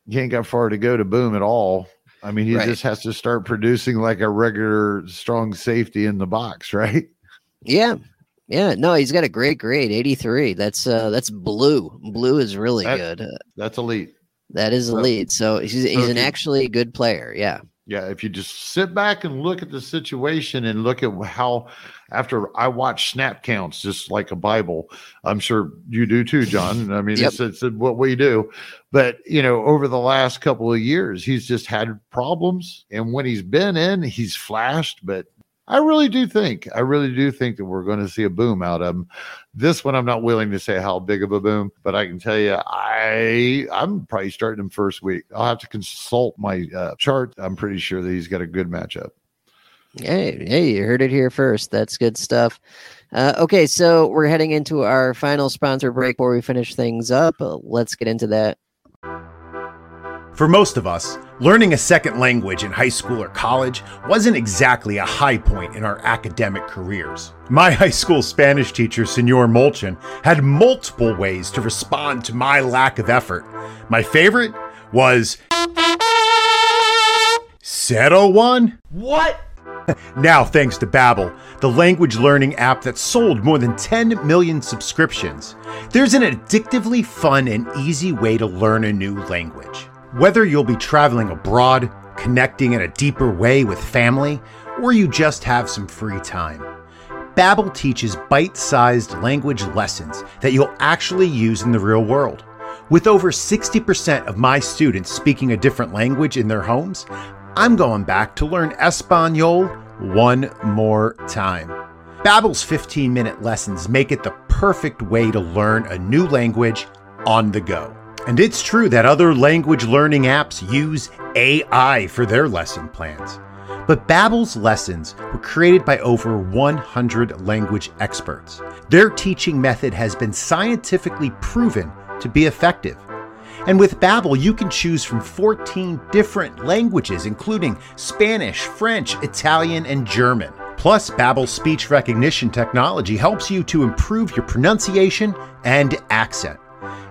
He ain't got far to go to boom at all. I mean, he right. just has to start producing like a regular strong safety in the box, right? Yeah. Yeah, no, he's got a great grade, 83. That's uh that's blue. Blue is really that, good. That's elite. That is elite. So he's he's an actually good player. Yeah. Yeah, if you just sit back and look at the situation and look at how after I watch snap counts just like a Bible, I'm sure you do too, John. I mean, yep. it's, it's what we do. But, you know, over the last couple of years, he's just had problems. And when he's been in, he's flashed, but I really do think, I really do think that we're going to see a boom out of him. This one, I'm not willing to say how big of a boom, but I can tell you, I I'm probably starting him first week. I'll have to consult my uh, chart. I'm pretty sure that he's got a good matchup. Hey, hey, you heard it here first. That's good stuff. Uh, okay, so we're heading into our final sponsor break before we finish things up. Let's get into that. For most of us, learning a second language in high school or college wasn't exactly a high point in our academic careers. My high school Spanish teacher, Senor Molchan, had multiple ways to respond to my lack of effort. My favorite was Zero One. What? now, thanks to Babbel, the language learning app that sold more than 10 million subscriptions, there's an addictively fun and easy way to learn a new language. Whether you'll be traveling abroad, connecting in a deeper way with family, or you just have some free time, Babbel teaches bite-sized language lessons that you'll actually use in the real world. With over 60% of my students speaking a different language in their homes, I'm going back to learn Espanol one more time. Babbel's 15-minute lessons make it the perfect way to learn a new language on the go. And it's true that other language learning apps use AI for their lesson plans. But Babbel's lessons were created by over 100 language experts. Their teaching method has been scientifically proven to be effective. And with Babbel, you can choose from 14 different languages including Spanish, French, Italian, and German. Plus, Babbel's speech recognition technology helps you to improve your pronunciation and accent.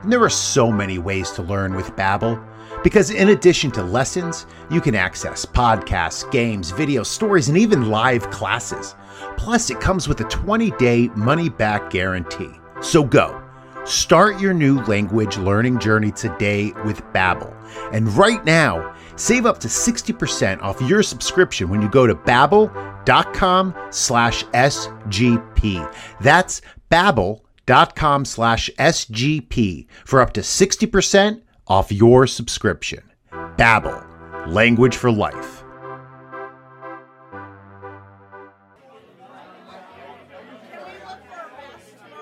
And there are so many ways to learn with Babbel. Because in addition to lessons, you can access podcasts, games, video stories, and even live classes. Plus, it comes with a 20 day money back guarantee. So go. Start your new language learning journey today with Babbel. And right now, save up to 60% off your subscription when you go to babbel.com slash SGP. That's babbel.com slash SGP for up to 60% off your subscription. Babbel, language for life.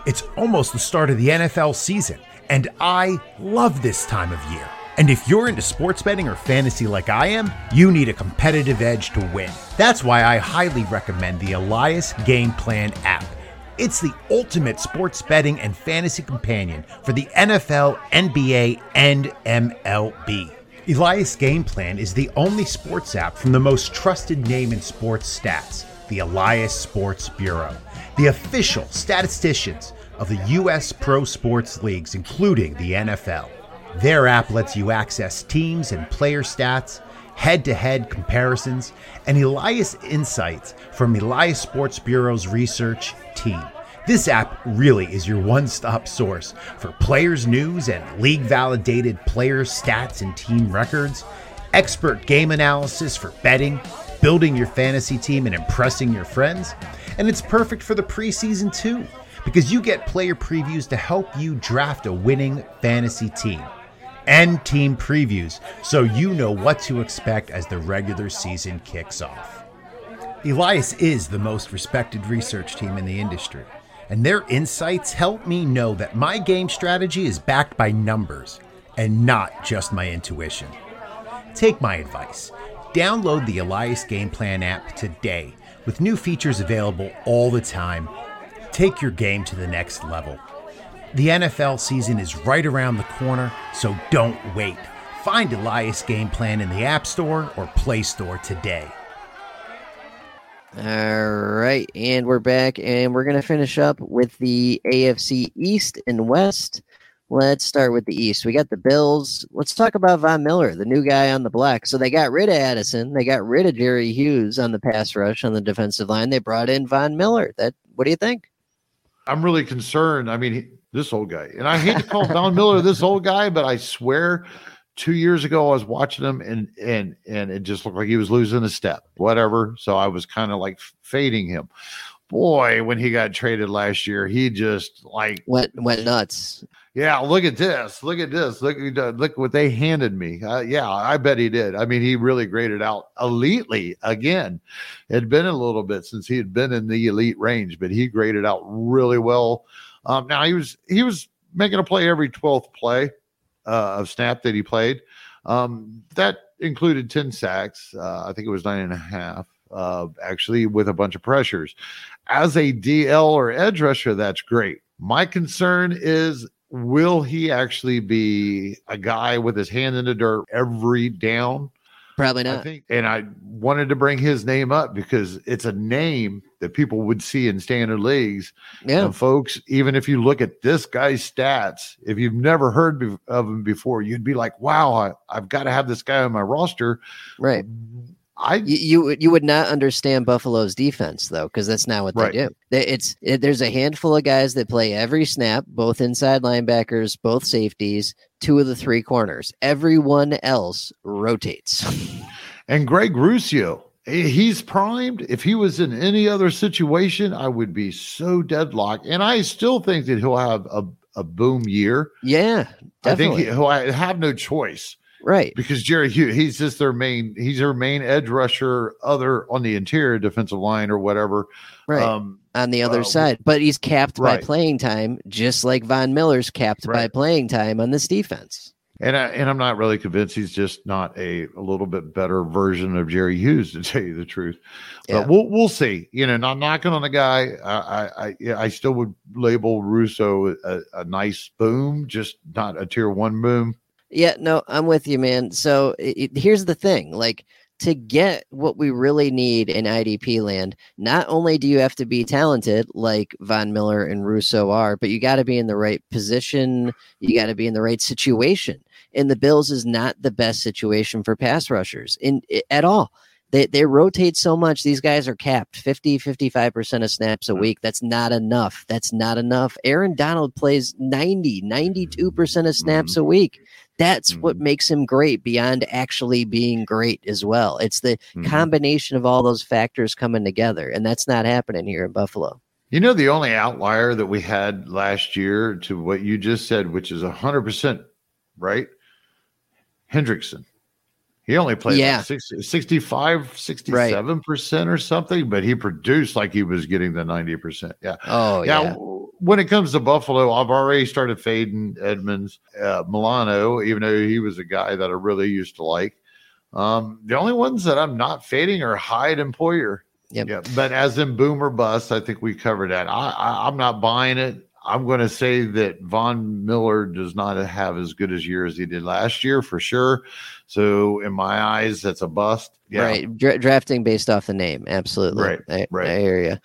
It's almost the start of the NFL season, and I love this time of year. And if you're into sports betting or fantasy like I am, you need a competitive edge to win. That's why I highly recommend the Elias Game Plan app. It's the ultimate sports betting and fantasy companion for the NFL, NBA, and MLB. Elias Game Plan is the only sports app from the most trusted name in sports stats, the Elias Sports Bureau, the official statisticians of the U.S. pro sports leagues, including the NFL. Their app lets you access teams and player stats, head to head comparisons, and Elias insights from Elias Sports Bureau's research team. This app really is your one stop source for players' news and league validated player stats and team records, expert game analysis for betting, building your fantasy team, and impressing your friends. And it's perfect for the preseason too because you get player previews to help you draft a winning fantasy team and team previews so you know what to expect as the regular season kicks off. Elias is the most respected research team in the industry, and their insights help me know that my game strategy is backed by numbers and not just my intuition. Take my advice. Download the Elias Game Plan app today with new features available all the time Take your game to the next level. The NFL season is right around the corner, so don't wait. Find Elias Game Plan in the App Store or Play Store today. All right, and we're back, and we're going to finish up with the AFC East and West. Let's start with the East. We got the Bills. Let's talk about Von Miller, the new guy on the block. So they got rid of Addison. They got rid of Jerry Hughes on the pass rush on the defensive line. They brought in Von Miller. That what do you think? I'm really concerned. I mean, he, this old guy, and I hate to call Von Miller this old guy, but I swear, two years ago I was watching him, and and and it just looked like he was losing a step. Whatever. So I was kind of like fading him. Boy, when he got traded last year, he just like went went nuts. Yeah, look at this. Look at this. Look, look what they handed me. Uh, yeah, I bet he did. I mean, he really graded out elitely again. It had been a little bit since he had been in the elite range, but he graded out really well. Um, now he was he was making a play every twelfth play uh, of snap that he played. Um, that included ten sacks. Uh, I think it was nine and a half. Uh, actually, with a bunch of pressures. As a DL or edge rusher, that's great. My concern is will he actually be a guy with his hand in the dirt every down? Probably not. I think, and I wanted to bring his name up because it's a name that people would see in standard leagues. Yeah, and folks, even if you look at this guy's stats, if you've never heard of him before, you'd be like, "Wow, I, I've got to have this guy on my roster." Right. I you you would not understand Buffalo's defense though because that's not what right. they do. It's it, there's a handful of guys that play every snap, both inside linebackers, both safeties, two of the three corners. Everyone else rotates. and Greg Rousseau, he's primed. If he was in any other situation, I would be so deadlocked. And I still think that he'll have a, a boom year. Yeah, definitely. I think he, he'll have no choice Right. Because Jerry Hughes, he's just their main, he's their main edge rusher, other on the interior defensive line or whatever. Right. Um, on the other uh, side. But he's capped right. by playing time, just like Von Miller's capped right. by playing time on this defense. And I, and I'm not really convinced he's just not a, a little bit better version of Jerry Hughes to tell you the truth. Yeah. But we'll we'll see. You know, not knocking on the guy. I I I still would label Rousseau a, a nice boom, just not a tier one boom. Yeah, no, I'm with you, man. So it, here's the thing like, to get what we really need in IDP land, not only do you have to be talented like Von Miller and Rousseau are, but you got to be in the right position. You got to be in the right situation. And the Bills is not the best situation for pass rushers in at all. They, they rotate so much. These guys are capped 50, 55% of snaps a mm. week. That's not enough. That's not enough. Aaron Donald plays 90, 92% of snaps mm-hmm. a week. That's mm-hmm. what makes him great beyond actually being great as well. It's the mm-hmm. combination of all those factors coming together. And that's not happening here in Buffalo. You know, the only outlier that we had last year to what you just said, which is 100% right, Hendrickson. He only played yeah. like 60, 65, 67% right. or something, but he produced like he was getting the 90%. Yeah. Oh, yeah. yeah. When it comes to Buffalo, I've already started fading Edmunds, uh, Milano, even though he was a guy that I really used to like. Um, the only ones that I'm not fading are Hyde and Poyer. Yep. Yeah. But as in boomer bust, I think we covered that. I, I, I'm not buying it. I'm going to say that Von Miller does not have as good a year as he did last year for sure. So in my eyes, that's a bust. Yeah. Right. Dra- drafting based off the name. Absolutely. Right. I, right. I hear you.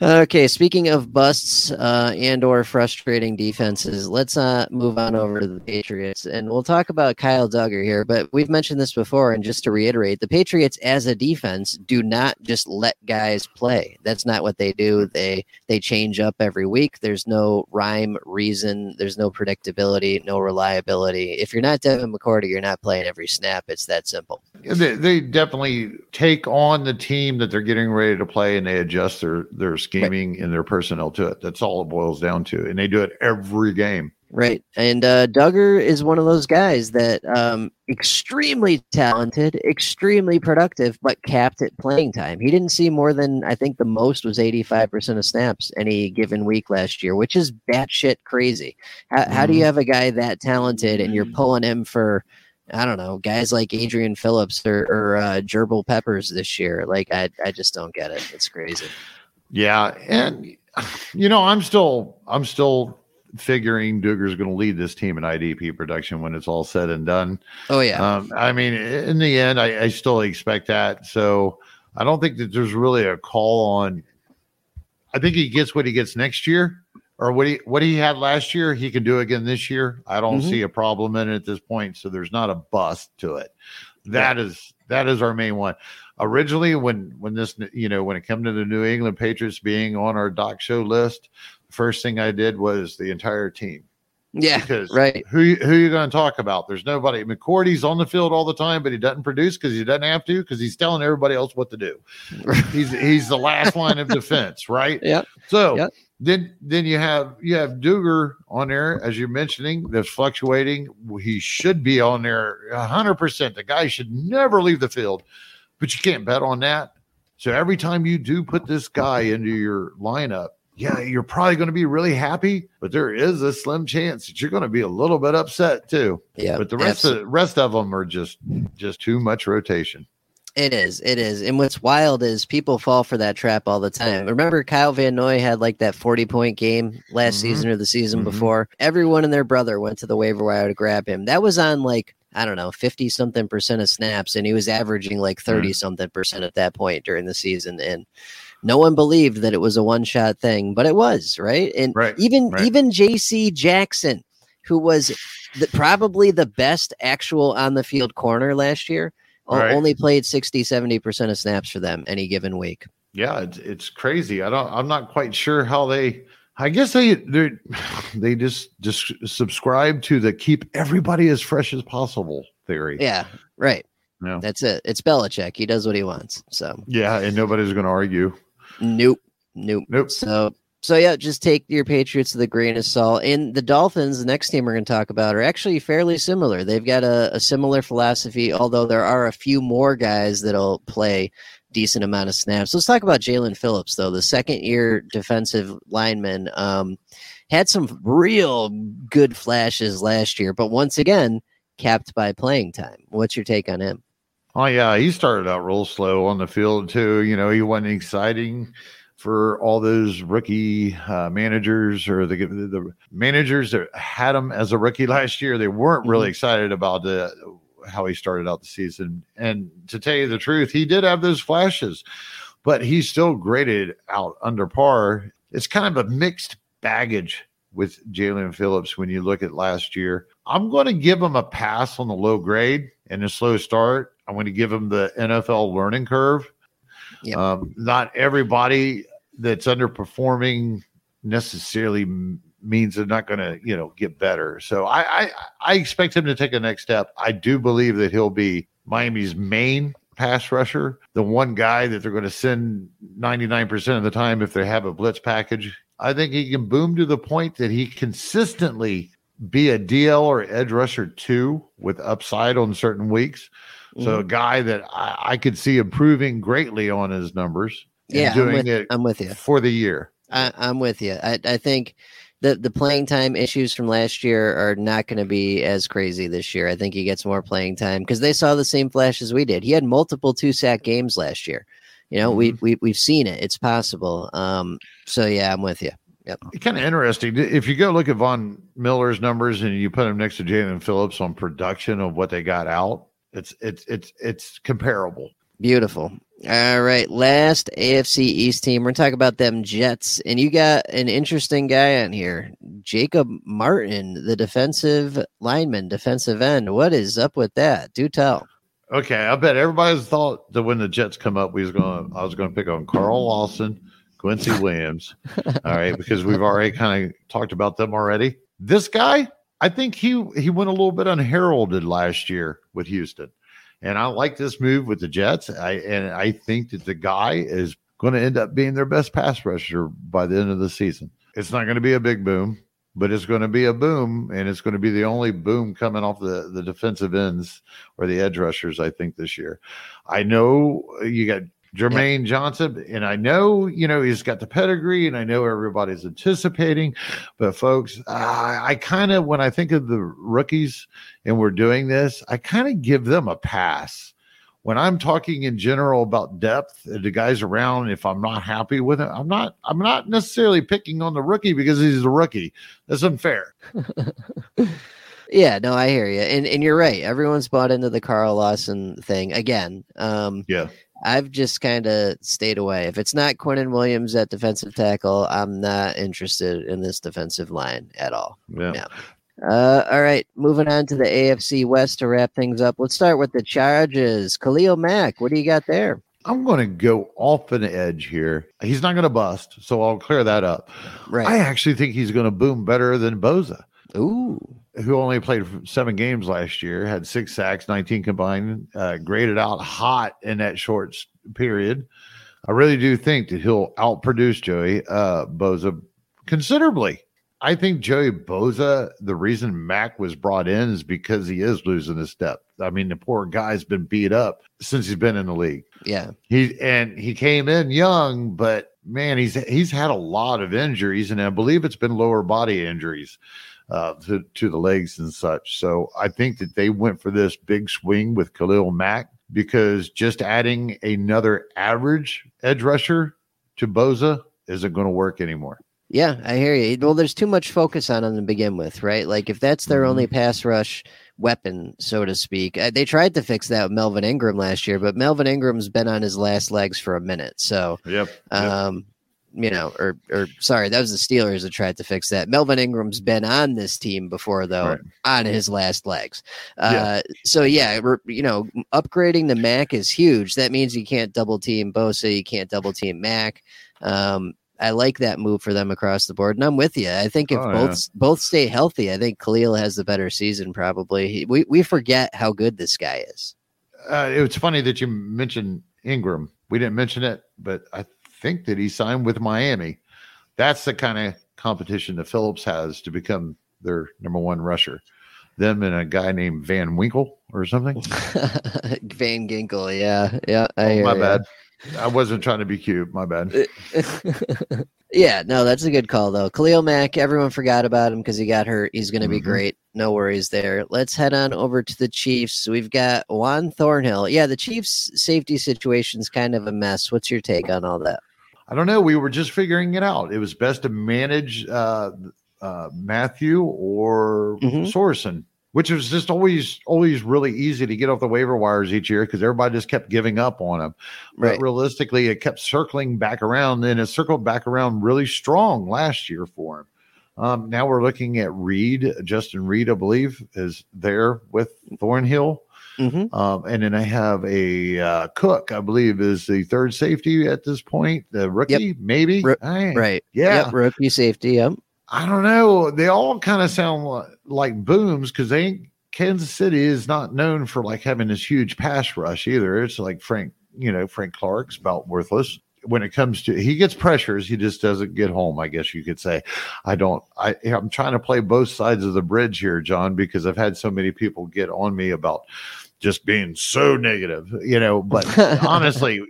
Okay, speaking of busts uh, and or frustrating defenses, let's uh, move on over to the Patriots, and we'll talk about Kyle Dugger here. But we've mentioned this before, and just to reiterate, the Patriots as a defense do not just let guys play. That's not what they do. They they change up every week. There's no rhyme, reason. There's no predictability, no reliability. If you're not Devin McCourty, you're not playing every snap. It's that simple. They, they definitely take on the team that they're getting ready to play, and they adjust their their scheming right. and their personnel to it. That's all it boils down to. And they do it every game. Right. And uh, Dugger is one of those guys that um, extremely talented, extremely productive, but capped at playing time. He didn't see more than, I think the most was 85% of snaps any given week last year, which is batshit crazy. How, mm. how do you mm-hmm. have a guy that talented and you're mm-hmm. pulling him for – I don't know, guys like Adrian Phillips or, or uh, Jabrill Peppers this year. Like, I, I just don't get it. It's crazy. Yeah, and you know, I'm still I'm still figuring Dugger's going to lead this team in IDP production when it's all said and done. Oh yeah. Um, I mean, in the end, I, I still expect that. So I don't think that there's really a call on. I think he gets what he gets next year, or what he what he had last year. He can do again this year. I don't mm-hmm. see a problem in it at this point. So there's not a bust to it. That yeah. is that is our main one originally when when this you know when it came to the New England Patriots being on our doc show list, the first thing I did was the entire team. Yeah, because right. Who who are you going to talk about? There's nobody. McCourty's on the field all the time, but he doesn't produce because he doesn't have to because he's telling everybody else what to do. he's he's the last line of defense, right? Yeah. So yep. then then you have you have Dugger on there as you're mentioning that's fluctuating. He should be on there 100. percent The guy should never leave the field but you can't bet on that. So every time you do put this guy into your lineup, yeah, you're probably going to be really happy, but there is a slim chance that you're going to be a little bit upset too. Yeah, but the rest absolutely. of the rest of them are just just too much rotation. It is. It is. And what's wild is people fall for that trap all the time. Remember, Kyle Van Noy had like that 40 point game last mm-hmm. season or the season mm-hmm. before? Everyone and their brother went to the waiver wire to grab him. That was on like I don't know, 50 something percent of snaps, and he was averaging like mm-hmm. 30 something percent at that point during the season. And no one believed that it was a one shot thing, but it was, right? And right, even right. even JC Jackson, who was the, probably the best actual on the field corner last year, right. only played 60, 70% of snaps for them any given week. Yeah, it's, it's crazy. I don't I'm not quite sure how they I guess they they they just just subscribe to the keep everybody as fresh as possible theory. Yeah, right. Yeah. That's it. It's Belichick. He does what he wants. So yeah, and nobody's going to argue. Nope. Nope. Nope. So so yeah, just take your Patriots to the grain of salt. And the Dolphins, the next team we're going to talk about, are actually fairly similar. They've got a, a similar philosophy, although there are a few more guys that'll play decent amount of snaps. Let's talk about Jaelan Phillips, though. The second year defensive lineman um, had some real good flashes last year, but once again, capped by playing time. What's your take on him? Oh, yeah. He started out real slow on the field, too. You know, he wasn't exciting for all those rookie uh, managers or the, the managers that had him as a rookie last year. They weren't really mm-hmm. excited about the how he started out the season. And to tell you the truth, he did have those flashes, but he's still graded out under par. It's kind of a mixed baggage with Jaelan Phillips when you look at last year. I'm going to give him a pass on the low grade and a slow start. I'm going to give him the NFL learning curve. Yep. Um, not everybody that's underperforming necessarily means they're not going to, you know, get better. So I, I, I expect him to take a next step. I do believe that he'll be Miami's main pass rusher, the one guy that they're going to send 99% of the time if they have a blitz package. I think he can boom to the point that he consistently be a DL or edge rusher too with upside on certain weeks. Mm-hmm. So a guy that I, I, could see improving greatly on his numbers. Yeah, doing I'm with, it I'm with you for the year. I, am with you. I, I think the the playing time issues from last year are not going to be as crazy this year. I think he gets more playing time because they saw the same flashes we did. He had multiple two sack games last year. You know, mm-hmm. we we we've seen it. It's possible. Um, so yeah, I'm with you. Yep. Kind of interesting. If you go look at Von Miller's numbers and you put him next to Jaelan Phillips on production of what they got out, it's it's it's it's comparable. Beautiful. All right, last AFC East team. We're talking about them Jets, and you got an interesting guy on here, Jacob Martin, the defensive lineman, defensive end. What is up with that? Do tell. Okay, I bet everybody's thought that when the Jets come up, we was going. I was going to pick on Carl Lawson, Quincy Williams. all right, because we've already kind of talked about them already. This guy, I think he he went a little bit unheralded last year with Houston. And I like this move with the Jets. I and I think that the guy is going to end up being their best pass rusher by the end of the season. It's not going to be a big boom, but it's going to be a boom, and it's going to be the only boom coming off the, the defensive ends or the edge rushers, I think, this year. I know you got Jermaine Johnson. And I know, you know, he's got the pedigree and I know everybody's anticipating. But folks, I, I kind of, when I think of the rookies and we're doing this, I kind of give them a pass. When I'm talking in general about depth, the guys around, if I'm not happy with it, I'm not. I'm not necessarily picking on the rookie because he's a rookie. That's unfair. Yeah, no, I hear you, and and you're right. Everyone's bought into the Carl Lawson thing again. Um, yeah, I've just kind of stayed away. If it's not Quinnen Williams at defensive tackle, I'm not interested in this defensive line at all. Yeah. yeah. Uh, all right, moving on to the AFC West to wrap things up. Let's start with the Chargers. Khalil Mack, what do you got there? I'm going to go off an edge here. He's not going to bust, so I'll clear that up. Right. I actually think he's going to boom better than Bosa. Ooh who only played seven games last year, had six sacks, 19 combined, uh, graded out hot in that short period. I really do think that he'll outproduce Joey uh, Bosa considerably. I think Joey Bosa, the reason Mack was brought in is because he is losing his step. I mean, the poor guy's been beat up since he's been in the league. Yeah. He and he came in young, but man, he's he's had a lot of injuries, and I believe it's been lower body injuries uh, to, to the legs and such. So I think that they went for this big swing with Khalil Mack because just adding another average edge rusher to Bosa isn't going to work anymore. Yeah, I hear you. Well, there's too much focus on them to begin with, right? Like if that's their mm-hmm. only pass rush weapon, so to speak, uh, they tried to fix that with Melvin Ingram last year, but Melvin Ingram's been on his last legs for a minute. So, yep, yep. You know, or or sorry, that was the Steelers that tried to fix that. Melvin Ingram's been on this team before, though, right. on his last legs. Uh, yeah. So yeah, you know, upgrading the Mack is huge. That means you can't double team Bosa, you can't double team Mack. Um, I like that move for them across the board, and I'm with you. I think if oh, both yeah. both stay healthy, I think Khalil has the better season. Probably, he, we we forget how good this guy is. Uh, it's funny that you mentioned Ingram. We didn't mention it, but I think that he signed with Miami. That's the kind of competition that Phillips has to become their number one rusher. Them and a guy named Van Winkle or something. Van Ginkel, yeah, yeah. I oh, my bad. I wasn't trying to be cute. My bad. yeah, no, that's a good call though. Khalil Mack, everyone forgot about him because he got hurt. He's going to be mm-hmm. great. No worries there. Let's head on over to the Chiefs. We've got Juan Thornhill. Yeah, the Chiefs' safety situation's kind of a mess. What's your take on all that? I don't know. We were just figuring it out. It was best to manage uh, uh, Mathieu or mm-hmm. Sorensen, which was just always always really easy to get off the waiver wires each year because everybody just kept giving up on him. Right. But realistically, it kept circling back around, and it circled back around really strong last year for him. Um, now we're looking at Reid. Justin Reid, I believe, is there with Thornhill. Mm-hmm. Um, and then I have a uh, Cook, I believe, is the third safety at this point. The rookie, yep. maybe. Right. Yeah. Yep. Rookie safety. Yep. I don't know. They all kind of sound like, like booms because they ain't Kansas City is not known for like having this huge pass rush either. It's like Frank, you know, Frank Clark's about worthless when it comes to he gets pressures he just doesn't get home i guess you could say i don't i i'm trying to play both sides of the bridge here john because i've had so many people get on me about just being so negative you know but honestly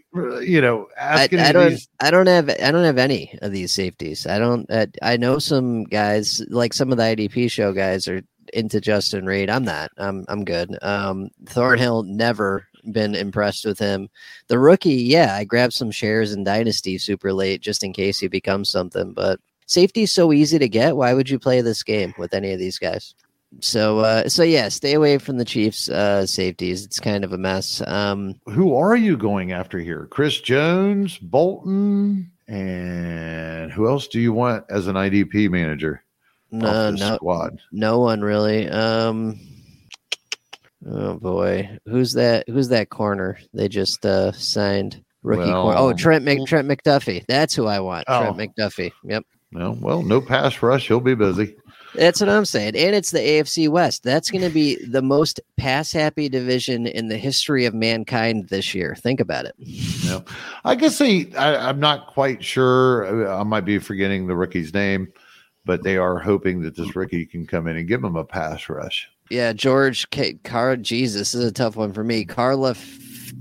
you know I, I, don't these... i don't have i don't have any of these safeties i don't uh, i know some guys like some of the idp show guys are into justin reid i'm not i'm i'm good um thornhill never been impressed with him. The rookie, yeah, I grabbed some shares in Dynasty super late just in case he becomes something. But safety's so easy to get. Why would you play this game with any of these guys? So, uh, so yeah, stay away from the Chiefs' uh, safeties. It's kind of a mess. Um, Who are you going after here? Chris Jones, Bolton, and who else do you want as an IDP manager? No, no, squad. no one really. Um, Oh boy, who's that? Who's that corner? They just uh, signed rookie well, corner. Oh, Trent Mc, Trent McDuffie. That's who I want. Oh. Trent McDuffie. Yep. Well, well, no pass rush. He'll be busy. That's what I'm saying. And it's the AFC West. That's going to be the most pass happy division in the history of mankind this year. Think about it. Yeah. I guess they, I, am not quite sure. I might be forgetting the rookie's name, but they are hoping that this rookie can come in and give them a pass rush. Yeah, George K. Car. Jesus, is a tough one for me. Carla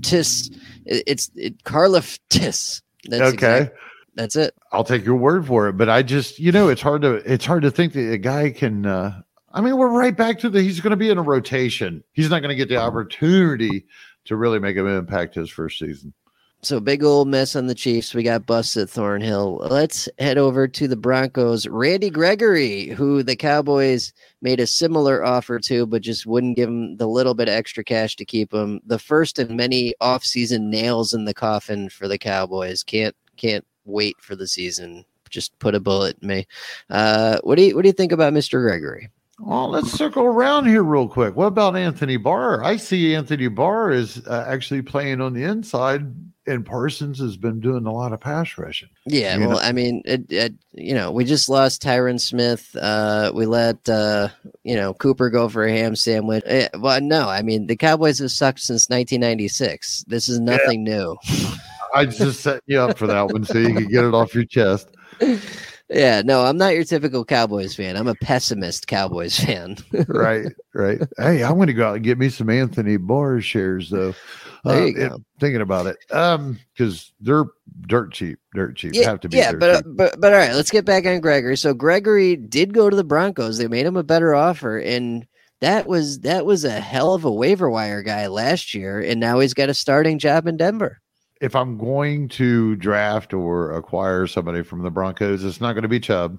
Tis. It's it, Carla Tis. That's okay. Exact, that's it. I'll take your word for it. But I just, you know, it's hard to it's hard to think that a guy can. uh I mean, we're right back to the. He's going to be in a rotation. He's not going to get the opportunity to really make an impact his first season. So big old mess on the Chiefs. We got busted Thornhill. Let's head over to the Broncos. Randy Gregory, who the Cowboys made a similar offer to, but just wouldn't give him the little bit of extra cash to keep him. The first of many offseason nails in the coffin for the Cowboys. Can't can't wait for the season. Just put a bullet in me. Uh, what do you what do you think about Mr. Gregory? Well, let's circle around here real quick. What about Anthony Barr? I see Anthony Barr is uh, actually playing on the inside and Parsons has been doing a lot of pass rushing. Yeah, well, know? I mean, it, it, you know, we just lost Tyron Smith. Uh, we let uh, you know Cooper go for a ham sandwich. Eh, well, no, I mean the Cowboys have sucked since 1996. This is nothing yeah. new. I just set you up for that one so you can get it off your chest. Yeah, no, I'm not your typical Cowboys fan. I'm a pessimist Cowboys fan. right, right. Hey, I'm going to go out and get me some Anthony Barr shares, though. There uh, you go. Thinking about it, um, because they're dirt cheap, dirt cheap. Yeah, have to be. Yeah, but uh, but but all right, let's get back on Gregory. So Gregory did go to the Broncos. They made him a better offer, and that was that was a hell of a waiver wire guy last year, and now he's got a starting job in Denver if I'm going to draft or acquire somebody from the Broncos, it's not going to be Chubb.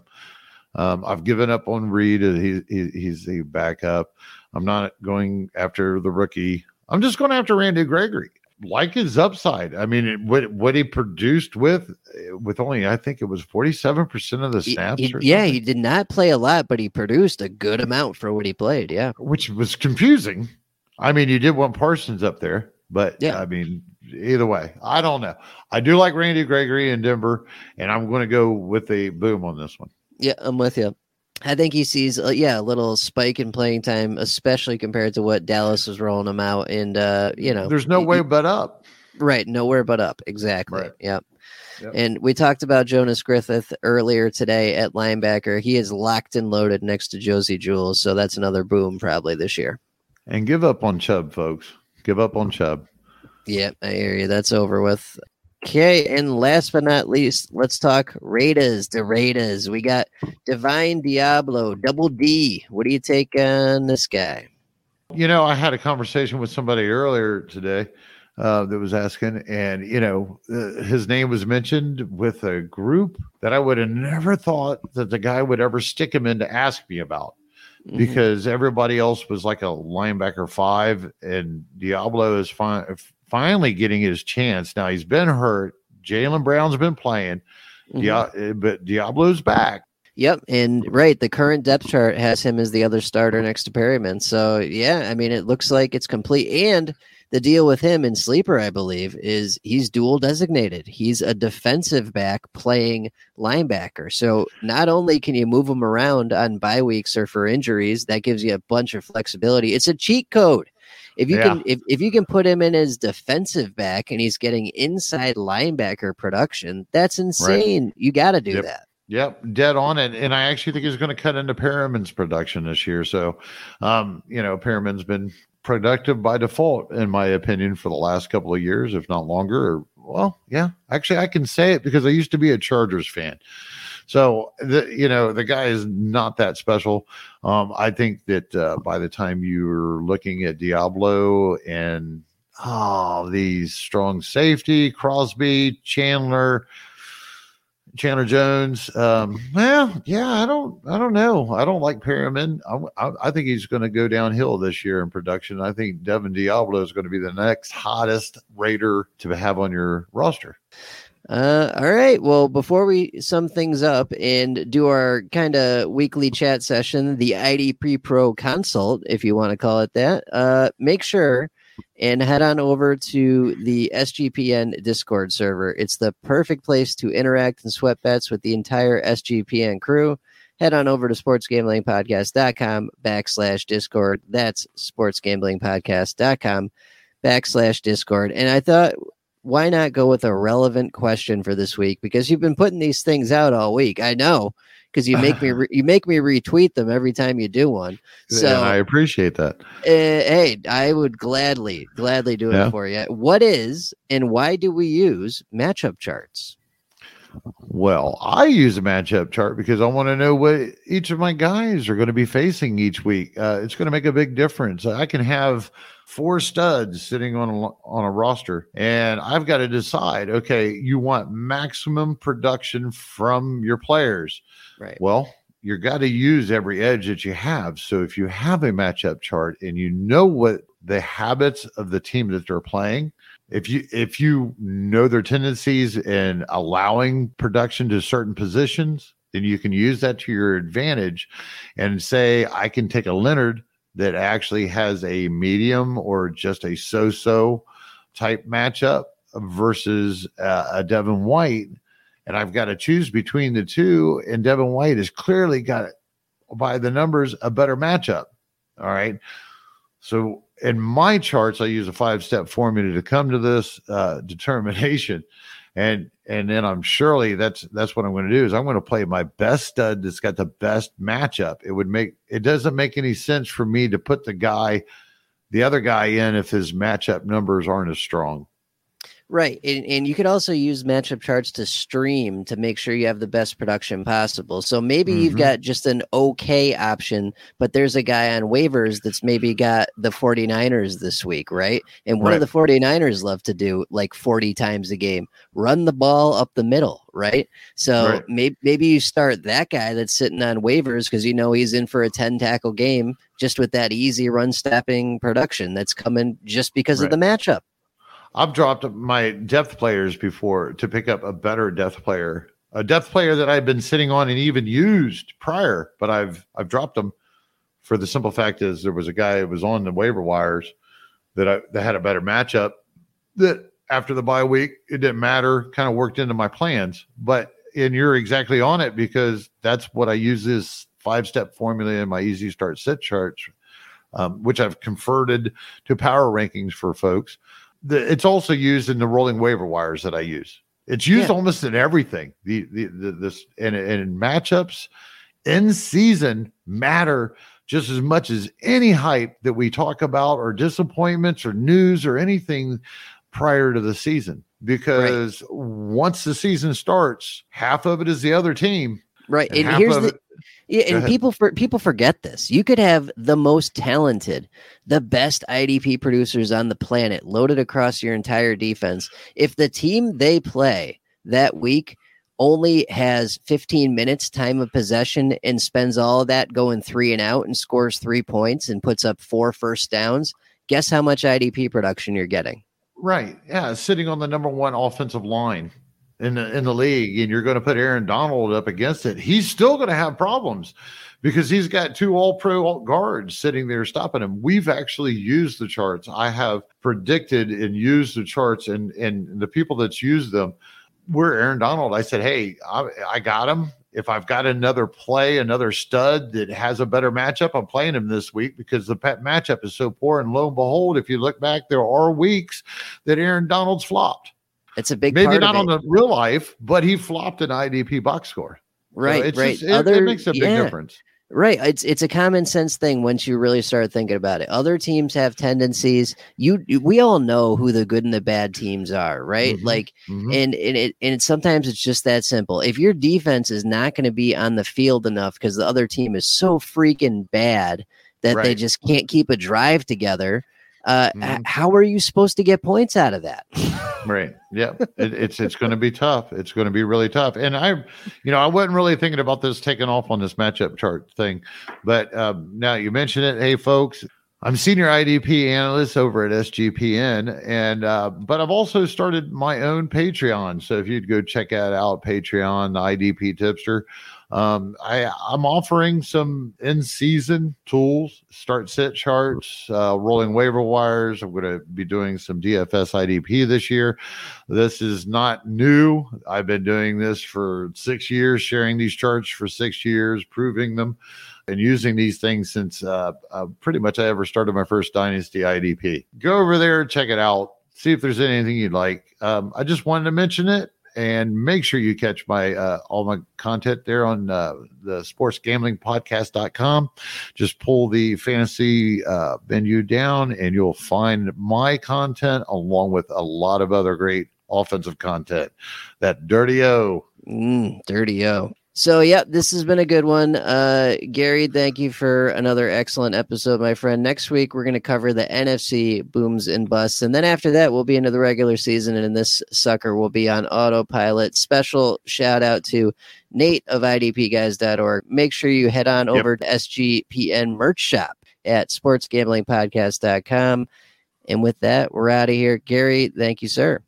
Um, I've given up on Reed. He, he, he's the backup. I'm not going after the rookie. I'm just going after Randy Gregory. Like his upside. I mean, it, what what he produced with with only I think it was 47 percent of the snaps. He, he, yeah, he did not play a lot, but he produced a good amount for what he played. Yeah, which was confusing. I mean, you did want Parsons up there, but yeah, I mean, either way, I don't know. I do like Randy Gregory in Denver, and I'm going to go with the boom on this one. Yeah, I'm with you. I think he sees, uh, yeah, a little spike in playing time, especially compared to what Dallas was rolling him out. And, uh, you know, there's no way but up. Right. Nowhere but up. Exactly. Right. Yep. Yep. And we talked about Jonas Griffith earlier today at linebacker. He is locked and loaded next to Josey Jewell. So that's another boom probably this year. And give up on Chubb, folks. Give up on Chubb. Yep, I hear you. That's over with. Okay, and last but not least, let's talk Raiders. The Raiders. We got Divine Deablo, Double D. What do you take on this guy? You know, I had a conversation with somebody earlier today uh, that was asking, and you know, uh, his name was mentioned with a group that I would have never thought that the guy would ever stick him in to ask me about. Mm-hmm. Because everybody else was like a linebacker five, and Deablo is fine finally getting his chance. Now he's been hurt. Jalen Brown's been playing, mm-hmm. Dia- but Deablo's back. Yep, and right, the current depth chart has him as the other starter next to Perryman. So yeah, I mean, it looks like it's complete. And the deal with him in sleeper, I believe, is he's dual designated. He's a defensive back playing linebacker. So not only can you move him around on bye weeks or for injuries, that gives you a bunch of flexibility. It's a cheat code. If you yeah. can if, if you can put him in as defensive back and he's getting inside linebacker production, that's insane. Right. You got to do yep. that. Yep, dead on it. And I actually think he's going to cut into Perryman's production this year. So, um, you know, Perryman's been productive by default, in my opinion, for the last couple of years, if not longer. Or, well, yeah, actually, I can say it because I used to be a Chargers fan. So, the, you know, the guy is not that special. Um, I think that uh, by the time you're looking at Deablo and oh, these strong safety, Crosby, Chandler, Chandler Jones. Um, well, yeah, I don't, I don't know. I don't like Perryman. I, I, I think he's going to go downhill this year in production. I think Devin Deablo is going to be the next hottest Raider to have on your roster. Uh, all right. Well, before we sum things up and do our kind of weekly chat session, the IDP Pro consult, if you want to call it that, uh, make sure and head on over to the SGPN Discord server. It's the perfect place to interact and sweat bets with the entire SGPN crew. Head on over to sportsgamblingpodcast.com backslash Discord. That's sportsgamblingpodcast.com backslash Discord. And I thought, why not go with a relevant question for this week? Because you've been putting these things out all week. I know because you make me re- you make me retweet them every time you do one. So yeah, I appreciate that. Uh, hey, I would gladly gladly do it yeah. for you. What is and why do we use matchup charts? Well, I use a matchup chart because I want to know what each of my guys are going to be facing each week. Uh, it's going to make a big difference. I can have four studs sitting on a, on a roster, and I've got to decide. Okay, you want maximum production from your players. Right. Well, you have got to use every edge that you have. So if you have a matchup chart and you know what the habits of the team that they're playing, if you if you know their tendencies in allowing production to certain positions, then you can use that to your advantage and say I can take a Leonard that actually has a medium or just a so-so type matchup versus uh, a Devin White and I've got to choose between the two. And Devin White has clearly got, by the numbers, a better matchup. All right. So in my charts, I use a five step formula to come to this uh, determination. And and then I'm surely that's that's what I'm going to do is I'm going to play my best stud that's got the best matchup. It would make it doesn't make any sense for me to put the guy, the other guy in if his matchup numbers aren't as strong. Right. And, and you could also use matchup charts to stream to make sure you have the best production possible. So maybe mm-hmm. you've got just an okay option, but there's a guy on waivers that's maybe got the 49ers this week, right? And what right. do the 49ers love to do like 40 times a game? Run the ball up the middle, right? So right. maybe maybe you start that guy that's sitting on waivers because you know he's in for a 10 tackle game just with that easy run stepping production that's coming just because right. of the matchup. I've dropped my depth players before to pick up a better depth player, a depth player that I've been sitting on and even used prior, but I've I've dropped them for the simple fact is there was a guy that was on the waiver wires that I that had a better matchup that after the bye week it didn't matter, kind of worked into my plans. But and you're exactly on it because that's what I use this five step formula in my easy start sit charts, um, which I've converted to power rankings for folks the, it's also used in the rolling waiver wires that I use. It's used yeah. almost in everything. The, the, the this and, and in matchups in season matter just as much as any hype that we talk about or disappointments or news or anything prior to the season because right. once the season starts half of it is the other team right and, and here's the it, yeah, and people for people forget this. You could have the most talented, the best IDP producers on the planet loaded across your entire defense. If the team they play that week only has 15 minutes time of possession and spends all of that going three and out and scores three points and puts up four first downs, guess how much IDP production you're getting? Right. Yeah. Sitting on the number one offensive line in the in the league, and you're going to put Aaron Donald up against it, he's still going to have problems because he's got two all pro guards sitting there stopping him. We've actually used the charts. I have predicted and used the charts, and and the people that's used them. We're Aaron Donald. I said, hey, I, I got him. If I've got another play, another stud that has a better matchup, I'm playing him this week because the pet matchup is so poor. And lo and behold, if you look back, there are weeks that Aaron Donald's flopped. It's a big maybe not on the real life, but he flopped an IDP box score. Right, so right. Just, it, Other, it makes a big yeah. difference. Right. It's it's a common sense thing once you really start thinking about it. Other teams have tendencies. You we all know who the good and the bad teams are, right? Mm-hmm. Like mm-hmm. and and it and sometimes it's just that simple. If your defense is not going to be on the field enough because the other team is so freaking bad that right. they just can't keep a drive together, uh, mm-hmm. how are you supposed to get points out of that? right. Yeah. It, it's it's going to be tough. It's going to be really tough. And I, you know, I wasn't really thinking about this taking off on this matchup chart thing, but um, now you mentioned it. Hey, folks. I'm senior IDP analyst over at SGPN, and uh, but I've also started my own Patreon. So if you'd go check that out, Patreon, the IDP Tipster. Um, I, I'm offering some in season tools, start set charts, uh, rolling waiver wires. I'm going to be doing some DFS IDP this year. This is not new. I've been doing this for six years, sharing these charts for six years, proving them and using these things since uh, uh, pretty much I ever started my first Dynasty IDP. Go over there, check it out, see if there's anything you'd like. Um, I just wanted to mention it and make sure you catch my uh, all my content there on uh, the sportsgamblingpodcast.com just pull the fantasy uh, menu down and you'll find my content along with a lot of other great offensive content. That dirty o. Mm, dirty o so, yeah, this has been a good one. Uh, Gary, thank you for another excellent episode, my friend. Next week, we're going to cover the NFC booms and busts. And then after that, we'll be into the regular season, and this sucker will be on autopilot. Special shout out to Nate of IDPguys.org. Make sure you head on yep. over to SGPN merch shop at sportsgamblingpodcast.com. And with that, we're out of here. Gary, thank you, sir.